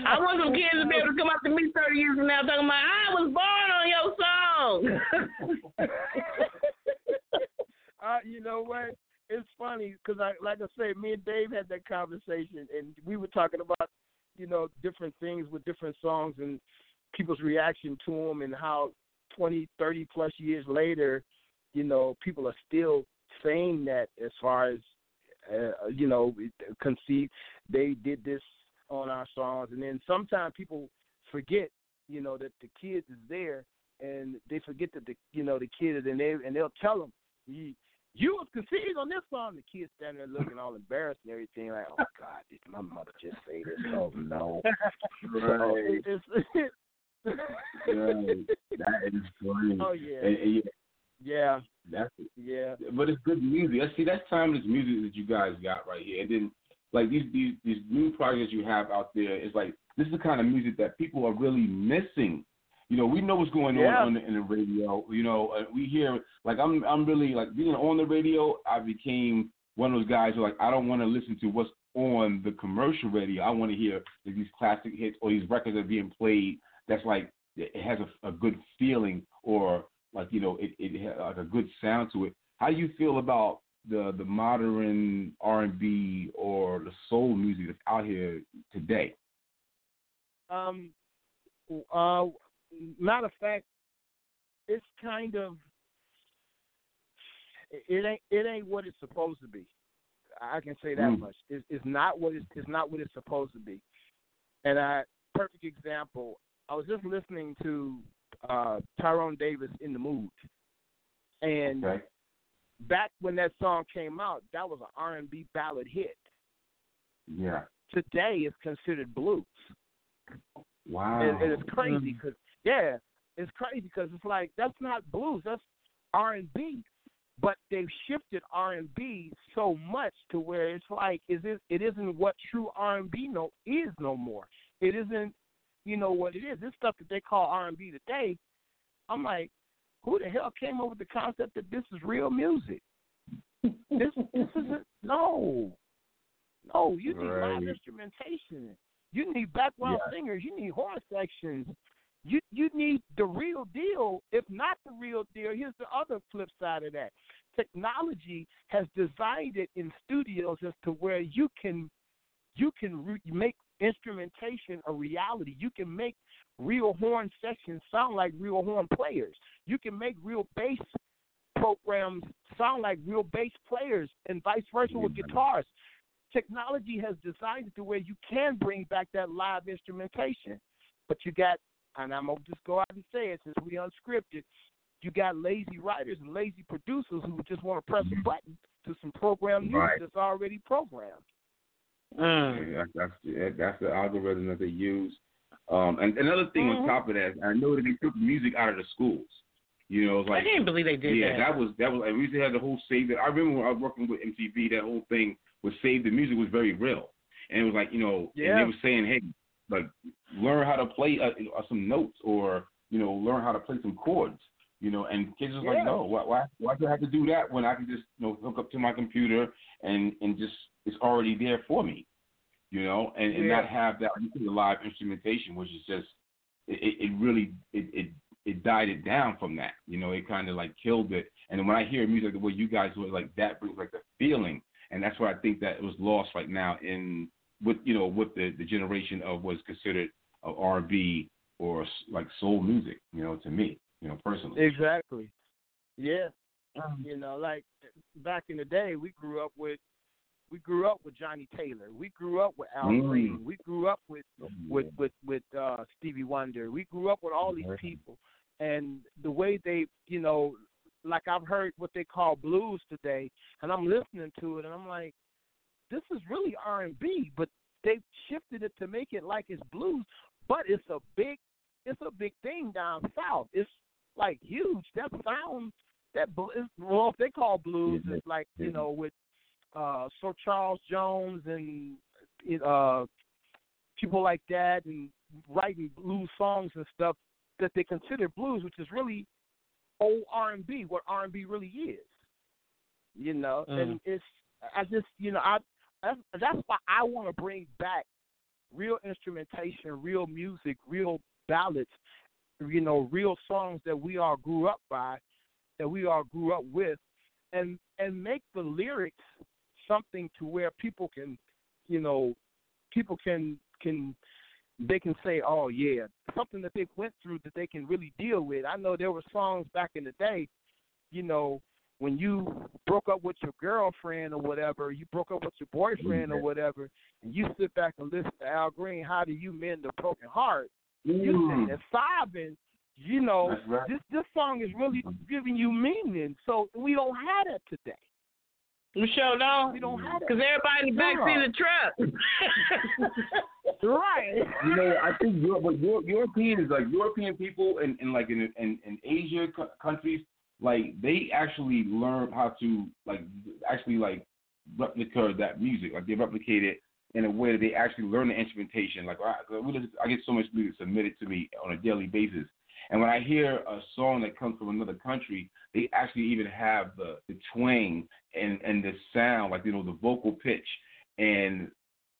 I want some kids to be able to come up to me 30 years from now talking about, I was born on your song. uh, you know what? It's funny because, I, like I said, me and Dave had that conversation, and we were talking about, you know, different things with different songs and people's reaction to them, and how 20, 30 plus years later, you know, people are still saying that as far as, uh, you know, conceive they did this on our songs, and then sometimes people forget, you know, that the kids is there, and they forget that the, you know, the kid is, and they and they'll tell them, you, you was conceived on this song. The kids standing there looking all embarrassed and everything, like, oh God, did my mother just say this? Oh no. Right. It's- Right. That is funny. Oh, yeah. And, and yeah, that's yeah. But it's good music. I see that's timeless music that you guys got right here. And then like these these these new projects you have out there is like this is the kind of music that people are really missing. You know, we know what's going Yeah. on on the, in the radio. You know, uh, we hear like I'm I'm really like being on the radio. I became one of those guys who like I don't want to listen to what's on the commercial radio. I want to hear like, these classic hits or these records that are being played. That's like it has a, a good feeling or like you know it it has like a good sound to it. How do you feel about the the modern R and B or the soul music that's out here today? Um, uh, matter of fact, it's kind of it ain't it ain't what it's supposed to be. I can say that Mm. much. It's, it's not what it's, it's not what it's supposed to be. And I perfect example. I was just listening to uh, Tyrone Davis in the mood, and Okay. back when that song came out, that was an R and B ballad hit. Yeah. Today, it's considered blues. Wow. And, and it's crazy because yeah, it's crazy because it's like that's not blues, that's R and B. But they've shifted R and B so much to where it's like is it it isn't what true R and B no is no more. It isn't you know what it is. This stuff that they call R and B today, I'm hmm. like, who the hell came up with the concept that this is real music? this this isn't no. No, you need live instrumentation. You need background Yeah. singers. You need horn sections. You you need the real deal. If not the real deal, here's the other flip side of that. Technology has designed it in studios as to where you can you can re- make instrumentation a reality. You can make real horn sections sound like real horn players. You can make real bass programs sound like real bass players, and vice versa with guitars technology has designed it to where you can bring back that live instrumentation. But you got, and I'm gonna just go out and say it since we unscripted, you got lazy writers and lazy producers who just want to press a mm-hmm. button to some program music Right. that's already programmed. Yeah, that's, that's the that's the algorithm that they use. Um, and another thing on Mhm. top of that, I know that they took music out of the schools. You know, like I can't believe they did yeah, that. that was that was. And we used to have the whole save. It. I remember when I was working with MTV. That whole thing with save the music was very real, and it was like you know, and Yeah. they were saying, hey, like learn how to play uh, uh, some notes or you know learn how to play some chords. You know, and kids was Yeah. like, no, why, why why do I have to do that when I can just you know hook up to my computer and and just it's already there for me you know, and, and Yeah. not have that live instrumentation, which is just it, it really it, it it died it down from that. You know, it kind of like killed it. And when I hear music the way you guys do it, like that brings like the feeling, and that's why I think that it was lost right now in with you know with the the generation of what's considered uh, R and B or like soul music. You know, to me, you know, personally. Exactly. Yeah. You know, like back in the day, we grew up with we grew up with Johnnie Taylor. We grew up with Al Mm. Green. We grew up with with with with uh Stevie Wonder. We grew up with all these people, and the way they, you know, like I've heard what they call blues today, and I'm listening to it, and I'm like, this is really R and B, but they've shifted it to make it like it's blues, but it's a big, it's a big thing down south. It's like huge. That sound, that well, if they call blues, it's like you know with uh Sir Charles Jones and uh people like that and writing blues songs and stuff that they consider blues, which is really old R and B, what R and B really is. You know, and it's I just you know I that's, that's why I want to bring back real instrumentation, real music, real ballads, you know, real songs that we all grew up by, that we all grew up with, and and make the lyrics something to where people can, you know, people can can they can say, oh yeah, something that they went through that they can really deal with. I know there were songs back in the day, you know, when you broke up with your girlfriend or whatever, you broke up with your boyfriend or whatever, and you sit back and listen to Al Green, how do you mend a broken heart? You sitting Mm. there sobbing. You know, right. this this song is really giving you meaning. So we don't have that today. Michelle, no, We don't have because everybody in the backseat of the truck. right. You know, I think Europe, but Euro- Europeans, like European people, and, and like in in, in Asia co- countries, like they actually learn how to like actually like replicate that music. Like they replicate it in a way that they actually learn the instrumentation. Like I, we just, I get so much music submitted to me on a daily basis, And when I hear a song that comes from another country, they actually even have the the twang and and the sound, like you know the vocal pitch, and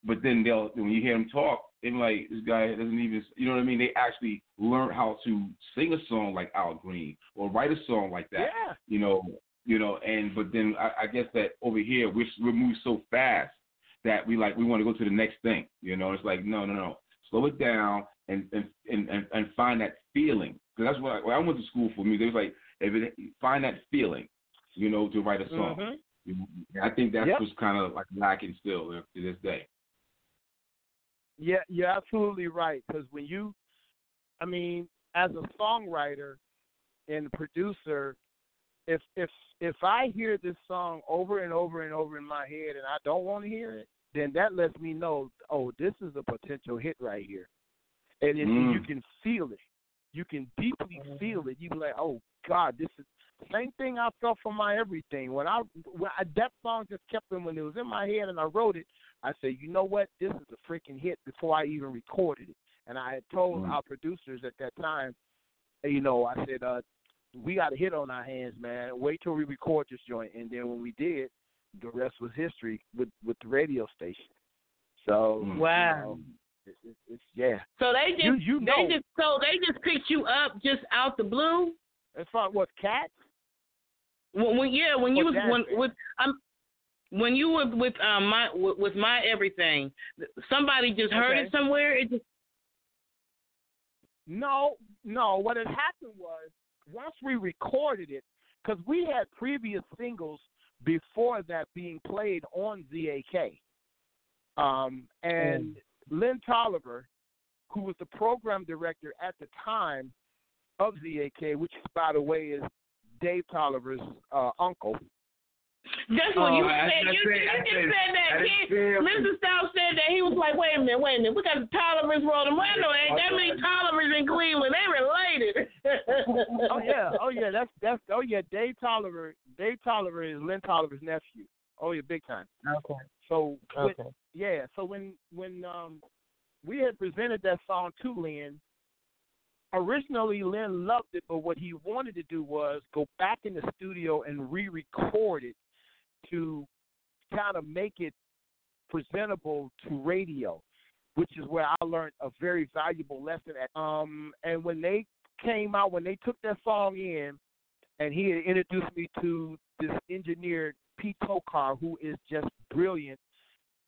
but then they'll when you hear them talk, they're like this guy doesn't even you know what I mean. They actually learn how to sing a song like Al Green or write a song like that. Yeah. You know, you know, and but then I, I guess that over here we're we're moved so fast that we like we want to go to the next thing. You know, it's like no, no, no, slow it down and and and and, and find that feeling. Because that's what I, when I went to school for music. It was like if it, find that feeling, you know, to write a song. Mhm. And I think that's Yep. what's kind of like lacking still to this day. Yeah, you're absolutely right. Because when you, I mean, as a songwriter and producer, if if if I hear this song over and over and over in my head and I don't want to hear it, then that lets me know, oh, this is a potential hit right here. And if Mm. you can feel it, you can deeply feel it. You be like, oh God, this is same thing I felt for my everything. When I when I, that song just kept in when it was in my head and I wrote it, I said, you know what, this is a freaking hit before I even recorded it. And I had told Mm. our producers at that time, you know, I said, uh, we got a hit on our hands, man. Wait till we record this joint, and then when we did, the rest was history with with the radio station. So. Wow. you know, it's, it's, it's yeah. So they just You- you know. they just so they just picked you up just out the blue. As far as what cats? When, when yeah, when you Or was when with um when you were with um my with, with my everything, somebody just heard Okay. it somewhere. It just No, no. What had happened was once we recorded it, because we had previous singles before that being played on ZAK, um, and Lynn Tolliver, who was the program director at the time of ZAK, which by the way is Dave Tolliver's uh, uncle. That's what Oh, you I- said. I You, said- you I just said- said that, I kid. Mr. Stout said that. He was like, wait a minute, wait a minute. We got the Tollivers rolling. Well, I ain't that many Tollivers in Cleveland. They related. oh yeah, oh yeah, that's that's oh yeah, Dave Tolliver. Dave Tolliver is Lynn Tolliver's nephew. Oh yeah, big time. Okay. So when- Okay. yeah, so when when um we had presented that song to Lynn, originally Lynn loved it, but what he wanted to do was go back in the studio and re-record it to kind of make it presentable to radio, which is where I learned a very valuable lesson. At, um, and when they came out, when they took that song in, and he had introduced me to this engineer Pete Tokar, who is just brilliant.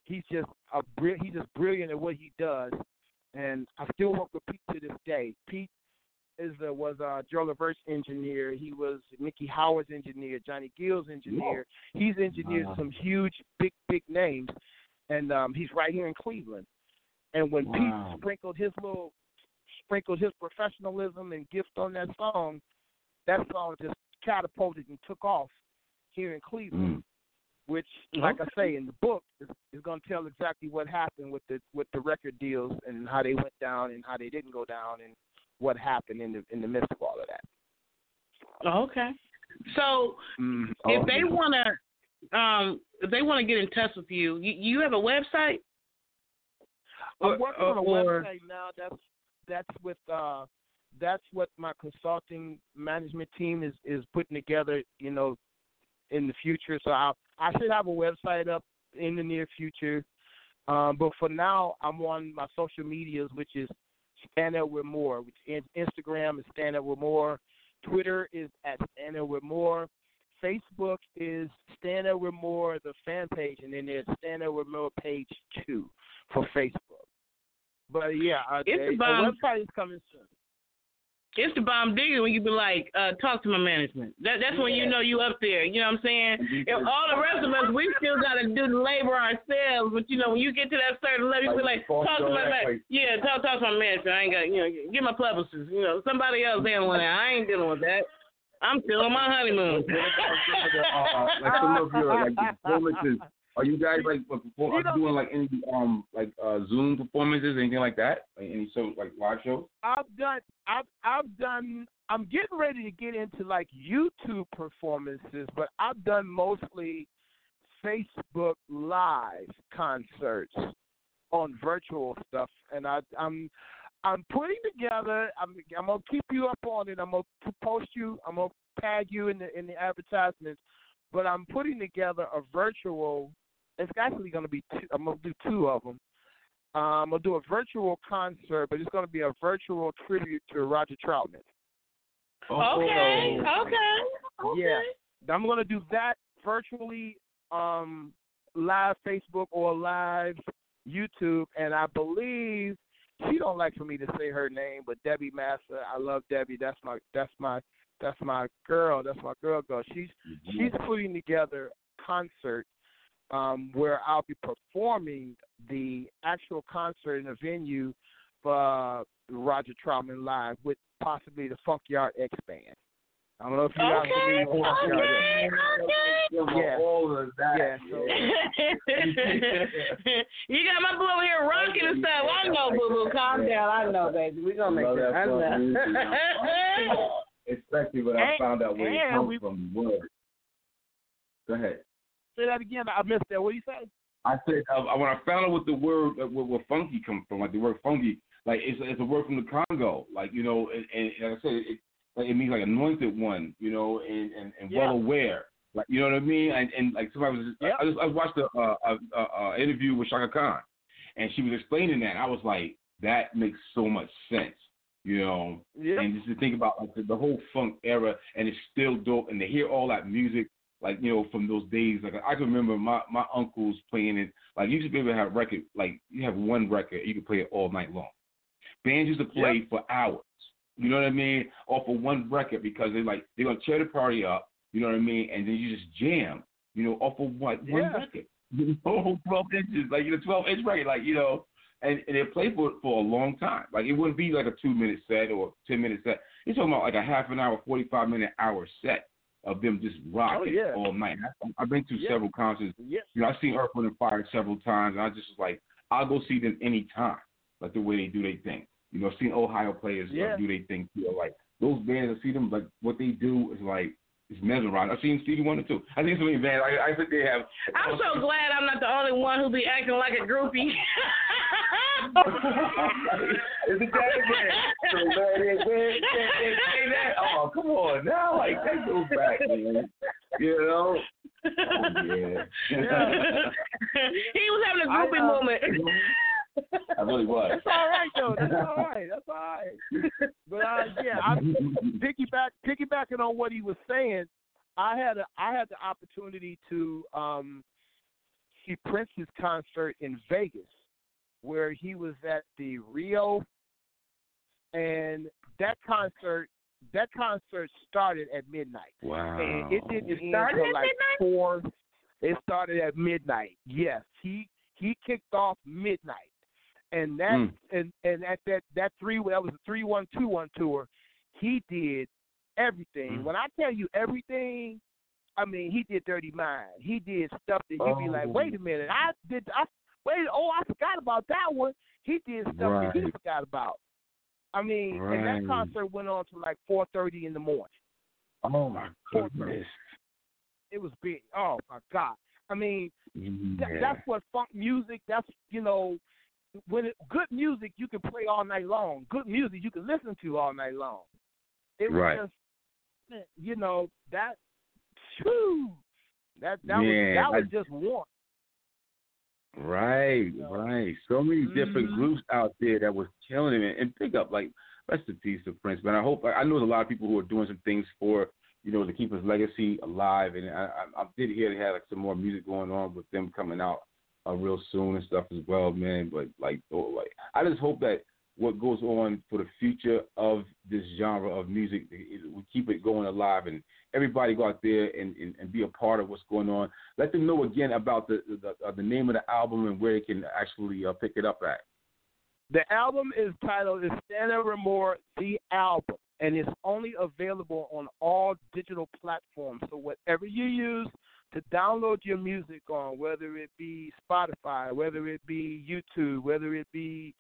He's just a he's just brilliant at what he does, and I still work with Pete to this day. Pete is a, was a Joe LaVerge engineer. He was Miki Howard's engineer, Johnny Gill's engineer. He's engineered Wow. some huge, big, big names, and um, he's right here in Cleveland. And when Wow. Pete sprinkled his little sprinkled his professionalism and gift on that song, that song just catapulted and took off here in Cleveland. Mm. Which, like I say in the book, is, is going to tell exactly what happened with the with the record deals and how they went down and how they didn't go down and what happened in the in the midst of all of that. okay. So Mm, if oh, they yeah. want to, um, if they want to get in touch with you, you, you have a website. I'm Or- on a or- website now. That's that's with uh that's what my consulting management team is is putting together. You know, in the future. So I I should have a website up in the near future. Um, but for now, I'm on my social medias, which is Stand Up with More. Which in, Instagram is Stand Up with More. Twitter is at Stand Up with More. Facebook is Stand Up with More, the fan page, and then there's Stand Up with More page two for Facebook. But yeah, uh, It's about- website is coming soon. It's the bomb digger when you be like, uh, talk to my management. That that's when you know you up there. You know what I'm saying? If all the rest of us, we still got to do the labor ourselves. But you know, when you get to that certain level, you be like, talk to my like- man. Yeah, talk talk to my management. I ain't got you know, get my publicist. You know, somebody else handling that. I ain't dealing with that. I'm still on my honeymoon. uh, like some of your like performances. Are you guys like like, perform, are you doing like any um like uh Zoom performances, anything like that? Like any so like live shows? I've done I've I've done I'm getting ready to get into like YouTube performances, but I've done mostly Facebook live concerts on virtual stuff and I I'm I'm putting together. I'm I'm gonna keep you up on it. I'm gonna post you. I'm gonna tag you in the in the advertisements. But I'm putting together a virtual. It's actually gonna be. Two, I'm gonna do two of them. Um, I'm gonna do a virtual concert, but it's gonna be a virtual tribute to Roger Troutman. Okay. Okay. Okay. Yeah, I'm gonna do that virtually, um, live Facebook or live YouTube, and I believe she don't like for me to say her name, but Debbie Massa. I love Debbie. That's my that's my that's my girl. That's my girl. Girl. She's she's putting together a concert um, where I'll be performing the actual concert in a venue for Roger Troutman live with possibly the Funkyard X band. I don't know if you guys Okay, familiar with Funkyard okay, X. okay. Yeah. All of that. Yeah, so you got my boo over here rocking and stuff. I know, boo boo. Calm down. I know, baby. We're gonna make that I know. Especially when I found out where it comes we- from. Word. Go ahead. say that again. I missed that. What do you say? I said uh, when I found out what the word uh, where, where funky comes from, like the word funky, like it's it's a word from the Congo, like you know, and, and like I said, it like it means like anointed one, you know, and and, and Yeah. well aware, like you know what I mean, and and like somebody was just, I just I watched a uh, a, a, a interview with Chaka Khan, and she was explaining that, I was like, that makes so much sense. You know, Yeah. and just to think about like the, the whole funk era, and it's still dope, and to hear all that music, like you know from those days. Like I can remember my my uncles playing it. Like you used to be able to have record. Like you have one record, you could play it all night long. Bands used to play for hours. You know what I mean? Off of one record because they like they're gonna tear the party up. You know what I mean? And then you just jam. You know, off of what one Yeah. record. You know, twelve inches, like you know, twelve inch record, like you know. And, and they play for for a long time. Like it wouldn't be like a two minute set or ten minute set. You're talking about like a half an hour, forty five minute hour set of them just rocking oh, yeah. all night. I- I've been to Yeah. several concerts. Yes. You know, I've seen Earth, Wind, and Fire several times, and I just was like, I'll go see them anytime, like the way they do their thing. You know, seeing Ohio players Yeah. do their thing too. Like those bands, I see them like what they do is like it's mesmerizing. I've seen Stevie Wonder too. I think so many bands. I, I think they have. I'm so glad I'm not the only one who be acting like a groupie. it's a band. So they, they, say that. Oh, come on now, like that goes back, man. You know. Oh, yeah. he was having a groupie I, moment. I really was. That's all right though. That's all right. That's all right. But uh, yeah, I'm piggyback piggybacking on what he was saying. I had a I had the opportunity to um see Prince's concert in Vegas, where he was at the Rio, and that concert that concert started at midnight. Wow. And it didn't It end started until like midnight? four. It started at midnight. Yes, he he kicked off midnight, and that Mm. and and at that that three that was a three one two one tour. He did everything. Mm. When I tell you everything, I mean he did Dirty Mind. He did stuff that you'd be like, Oh. wait a minute, I did I wait oh I forgot about that one. He did stuff that he forgot about. I mean, and that concert went on to like four thirty in the morning. Oh my goodness. It was big. Oh my God. I mean, that, Yeah. that's what funk music. That's you know, when it, good music you can play all night long. Good music you can listen to all night long. It was Right. just, you know, that. Whew, that that Man, was that was just one. Right, right. So many different Mhm. groups out there that was killing it, and pick up like rest in peace to Prince. Man, I hope I know there's a lot of people who are doing some things for you know to keep his legacy alive, and I, I, I did hear they had like some more music going on with them coming out uh, real soon and stuff as well, man. But like, oh, like I just hope that what goes on for the future of this genre of music, we keep it going alive, and everybody go out there and, and, and be a part of what's going on. Let them know again about the the, uh, the name of the album and where they can actually uh, pick it up at. The album is titled "Is Stand More the album, and it's only available on all digital platforms. So whatever you use to download your music on, whether it be Spotify, whether it be YouTube, whether it be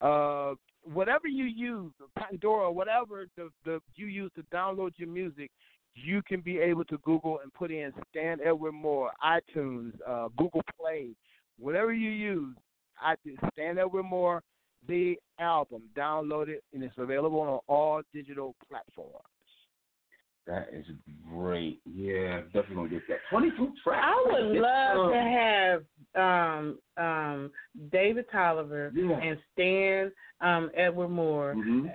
uh, whatever you use, Pandora, whatever the, the you use to download your music, you can be able to Google and put in Stan Edward Moore, iTunes, uh, Google Play, whatever you use. I Stan Edward Moore the album. Download it, and it's available on all digital platforms. That is great. Yeah, definitely gonna get that. Twenty-two tracks. I would Get love some. to have um um David Tolliver Yeah. and Stan um Edward Moore Mhm.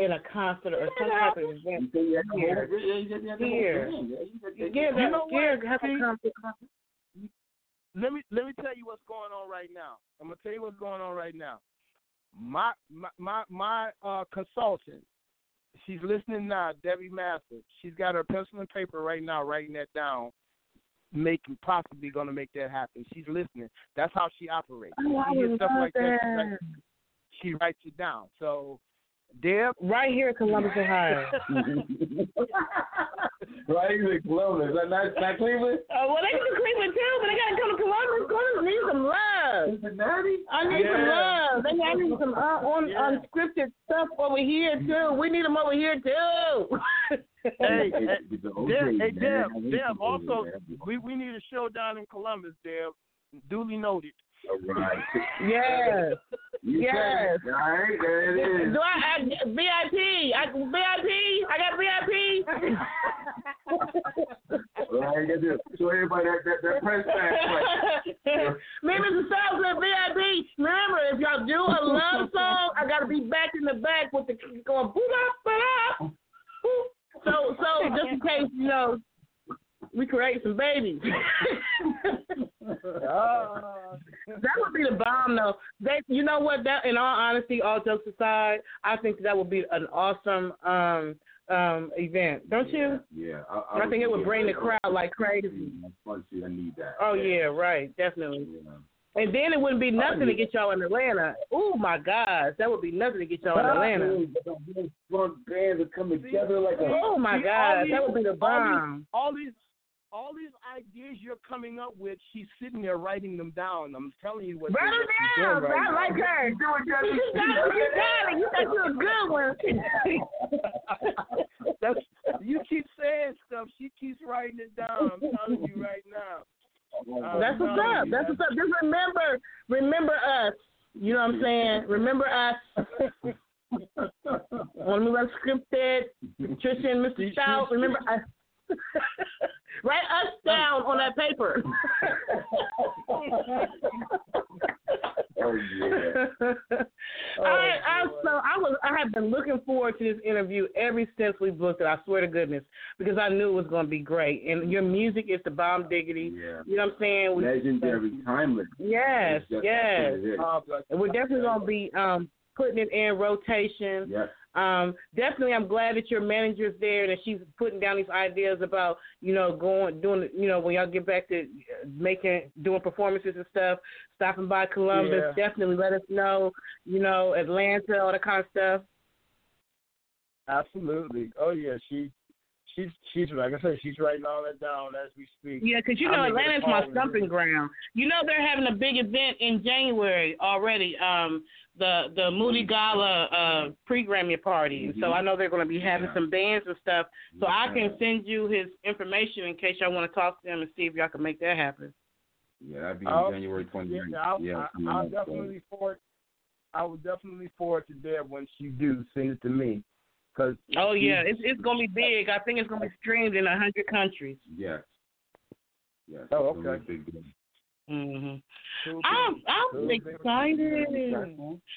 in a concert or some type of event You say you had the here. whole- you had the whole Here. you had the- Yeah, You know yeah, what? have to come let me let me tell you what's going on right now. I'm gonna tell you what's going on right now. My my my, my uh, consultant, she's listening now, Debbie Master. She's got her pencil and paper right now, writing that down. Making possibly gonna make that happen. She's listening. That's how she operates. Oh, I she hears stuff like that. she's that. like- she writes it down. So, Deb, right here in Columbus, Ohio. Right in Columbus. Not, not, not Cleveland. Oh, well, they can do Cleveland too, but they gotta come to Columbus. Columbus needs some love. Cincinnati. I need some love. They I need some uh, un, Yeah. unscripted stuff over here too. We need them over here too. hey, hey, The Deb, hey. Deb, Deb. Also, we we need a show down in Columbus, Deb. Duly noted. All right. yes. You Yes. All right, there it is. Do I, I VIP? I, VIP? I got VIP. Right, you do. Show everybody that, that, that press pass. Right. Me and Mr. At VIP. Remember, if y'all do a love song, I gotta be back in the back with the going boop up, boop So, so just in case you know, we create some babies. oh. that would be the bomb, though. That you know what? That, in all honesty, all jokes aside, I think that would be an awesome um um event, don't you? Yeah. I, think it would bring the crowd like crazy. I need that. Oh yeah, right, definitely. Yeah. And then it wouldn't be nothing to get y'all in Atlanta. Oh my gosh, that would be nothing to get y'all in Atlanta. Front bands are coming together like a. Oh my See, all gosh, that would be the bomb. All these, all these, all these ideas you're coming up with, she's sitting there writing them down. I'm telling you what. Write them down. right I like now. her. You got it. You got it. You got you a good one. That's you keep saying stuff. She keeps writing it down. I'm telling you right now. I'm That's what's up. you, That's what's up. Just remember, remember us. You know what I'm saying? Remember us. When we run scripted, Patricia and Mr. Stout, remember us. Write us down on that paper. Oh yeah. I, I so I was I have been looking forward to this interview ever since we booked it. I swear to goodness, because I knew it was going to be great. And your music is the bomb diggity. Yeah. You know what I'm saying? We- Legendary, timeless. Yes, yes. what it is. Uh, we're definitely going to be um putting it in rotation. Yes. Um, definitely, I'm glad that your manager's there and that she's putting down these ideas about, you know, going, doing, you know, when y'all get back to uh, making, doing performances and stuff, stopping by Columbus. Yeah. Definitely let us know, you know, Atlanta, all that kind of stuff. Absolutely. Oh yeah, she, she's she's like I said, she's writing all that down as we speak. Yeah, 'cause you I'm know Atlanta's my in stumping ground. You know they're having a big event in January already. Um, the the Moody Gala uh pre-Grammy party. So I know they're going to be having some bands and stuff. So I can send you his information in case y'all want to talk to him and see if y'all can make that happen. Yeah, that'd be I'll- January 29th. Yeah, I'll, yeah, I, I'll definitely forward. I will definitely forward to Deb once you do send it to me. Cause Oh she- yeah, it's it's going to be big. I think it's going to be streamed in a hundred countries. Yes. Yes. Oh, it's gonna okay. be big Mhm. I'm. I'm excited.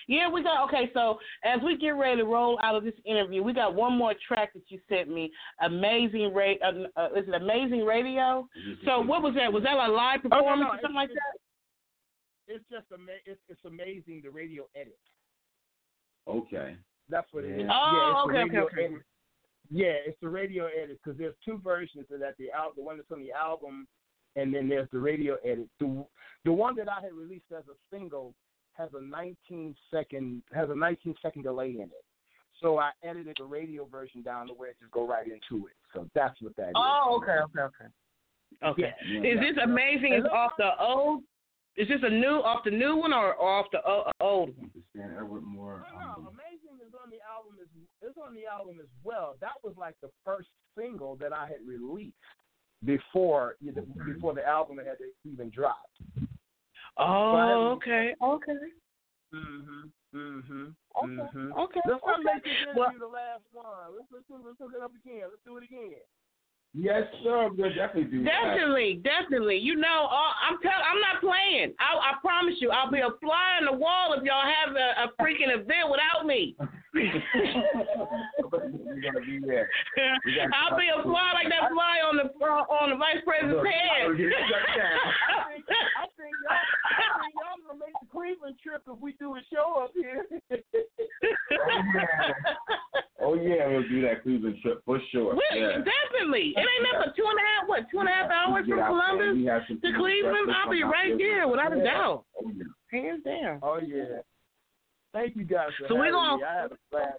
Yeah, we got okay. So as we get ready to roll out of this interview, we got one more track that you sent me. Amazing radio. Uh, uh, is it Amazing Radio? So what was that? Was that a live Oh, no, performance no, or something like that? It's just ama- it's, it's amazing the radio edit. Okay. That's what it is. Oh, yeah, okay, it's the okay, radio okay. edit. Yeah, it's the radio edit because there's two versions of that. The al- the one that's on the album, and then there's the radio edit. The the one that I had released as a single has a 19 second has a 19 second delay in it. So I edited the radio version down to where it just go right into it. So that's what that is. Oh, okay, okay, okay. Okay. Yeah. Is this amazing? Is off the old? Is this a new off the new one or off the old one? Stan Edward Moore. Um, oh, No, Amazing is on the album as is on the album as well. That was like the first single that I had released before you know, before the album had even dropped. Oh, okay, okay. Mhm. Mhm. Okay. Mhm. Okay. Let's not okay. make this interview Well- the last one. Let's let's do, let's hook it up again. Let's do it again. Yes, sir. We'll definitely do that. Definitely, definitely. You know, uh, I'm tell, I'm not playing. I, I promise you, I'll be a fly on the wall if y'all have a, a freaking event without me. We're gonna be there. I'll be a fly like that fly on the uh, on the vice president's Look, head. I'll get shut down. I think, I think y'all, I think y'all gonna make the Cleveland trip if we do a show up here. Oh yeah, we'll do that Cleveland trip for sure. We- yeah. Definitely. It ain't nothing but two and a half, what, two and a half hours from. Columbus We have some to Cleveland? I'll be come out right there without a Yeah. doubt. Oh, yeah. Hands down. Oh yeah. Thank you guys for So we're gonna- me. I had a blast.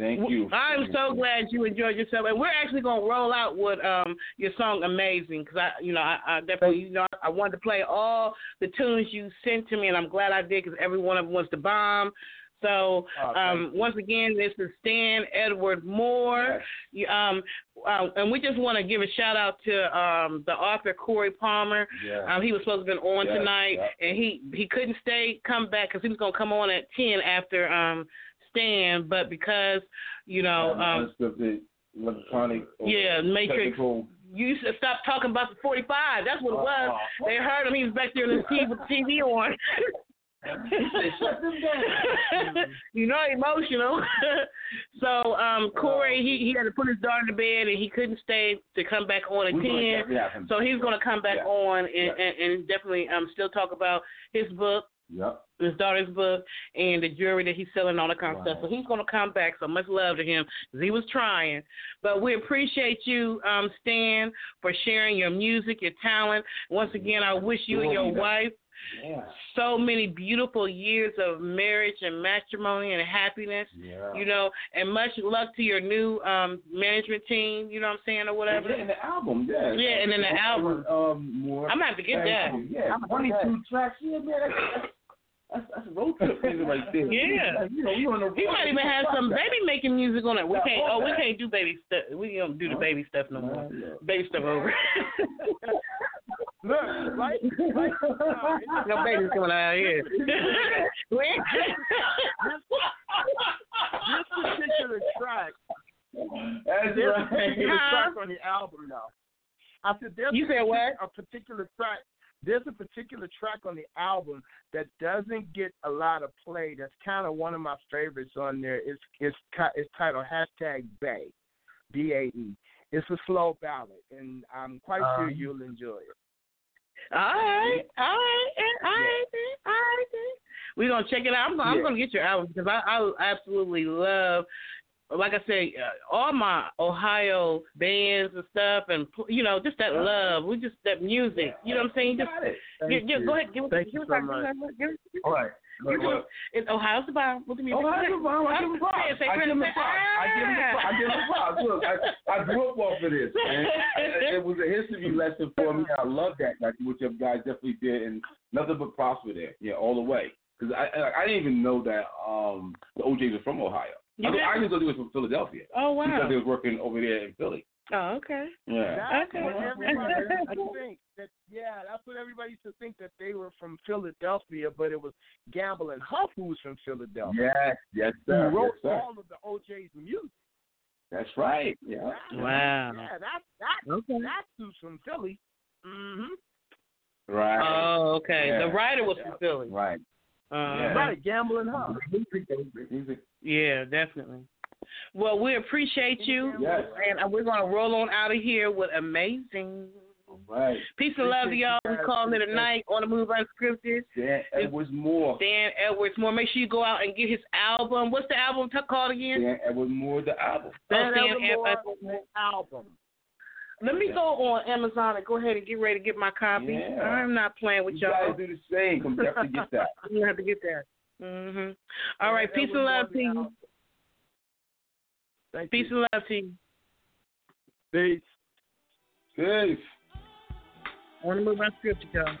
Thank you. I'm so glad you enjoyed yourself, and we're actually gonna roll out with um your song "Amazing" because I, you know, I, I definitely, you know, I wanted to play all the tunes you sent to me, and I'm glad I did because every one of them was the bomb. So Oh, um, once again, this is Stan Edward Moore. You, um, uh, and we just want to give a shout out to um, the author Corey Palmer. Yeah. Um, he was supposed to have been on Yes, tonight, and he he couldn't stay come back because he was gonna come on at ten after Stan, but because you know um, unscripted electronic. yeah, Matrix. technical- You used to stop talking about the 45. That's what it was. Uh-uh. They heard him. He was back there in the TV with the TV on. Shut them down. you know, emotional. so um Corey, he he had to put his daughter to bed, and he couldn't stay to come back on at We're ten. So he's going to come back Yeah. on and, Yeah. and and definitely um still talk about his book Yep. his daughter's book and the jewelry that he's selling, all that kind of stuff. So he's going to come back. So much love to him 'cause he was trying. But we appreciate you, um, Stan, for sharing your music, your talent. Once again, I wish you and your wife Yeah. so many beautiful years of marriage and matrimony and happiness. Yeah. You know, and much luck to your new um management team. You know what I'm saying, or whatever. Yeah, and the album, yeah. Yeah, and then the album. Um, more. I'm gonna have to get that. Yeah, get 22 tracks. Yeah, man. That's, that's, that's a road trip music right there. Yeah. Like, you know, we on the He might even have some baby making music on it. We can't. Oh, we can't do baby stuff. We don't do the baby stuff no more. Baby stuff over. Look, right, right. uh, no babies coming out here. this particular track, That's there's a right. particular track on the album now. I said there's You said what? A particular track. There's a particular track on the album that doesn't get a lot of play. That's kind of one of my favorites on there. It's it's it's titled hashtag Bay, B A E. It's a slow ballad, and I'm quite sure Um, you'll enjoy it. all right, all right, all right, all right. We're gonna check it out. I'm, I'm gonna get your album because I, I absolutely love. Like I say, uh, all my Ohio bands and stuff, and you know, just that love. We just that music. You know what I'm saying? Just Got it. give, give, you. go ahead. Give, it- Thank give you so back, much. give give it- give it- All right. Look, look. It's Ohio's the bomb. What do you mean? Oh, I give him a I give him a props. I give him a say, props. I give him props. I give him props. Look, I, I grew up off of this, man. It was a history lesson for me. I love that, like what you guys definitely did, and nothing but props for that. Yeah, all the way. Because I, I I didn't even know that um the O'Jays are from Ohio. You I, did? I just thought was from Philadelphia. Oh wow. Because they was working over there in Philly. Oh okay. Yeah. That's Okay. what everybody used to think. That, yeah, that's what everybody used to think that they were from Philadelphia, but it was Gamble and Huff who was from Philadelphia. Yes, yes, sir. Who wrote yes, sir. all of the O'Jays' music. That's right. Yeah. Wow. Yeah, that's that. Okay. That's who's from Philly. Mm-hmm. Right. Oh okay. Yeah. The writer was Yeah. from Philly. Right. Uh, Yeah. Right, Gamble and Huff. Music, though, music. Yeah, definitely. Well, we appreciate you, Yes. and uh, we're gonna roll on out of here with amazing. All right. Peace and love to y'all. We guys. calling it a night on the move unscripted. Dan Edwards Moore. Dan Edwards Moore. Make sure you go out and get his album. What's the album t- called again? Dan Edwards Moore, the album. Dan Dan Evermore, Edwards the album. Let me go on Amazon and go ahead and get ready to get my copy. Yeah. I'm not playing with You all y'all. guys do the same. Come definitely get that. I'm gonna have to get that. Mhm. All right. Dan Peace and love to you. Thank Peace you. and love to you. Peace. Peace. On the move unscripted, y'all.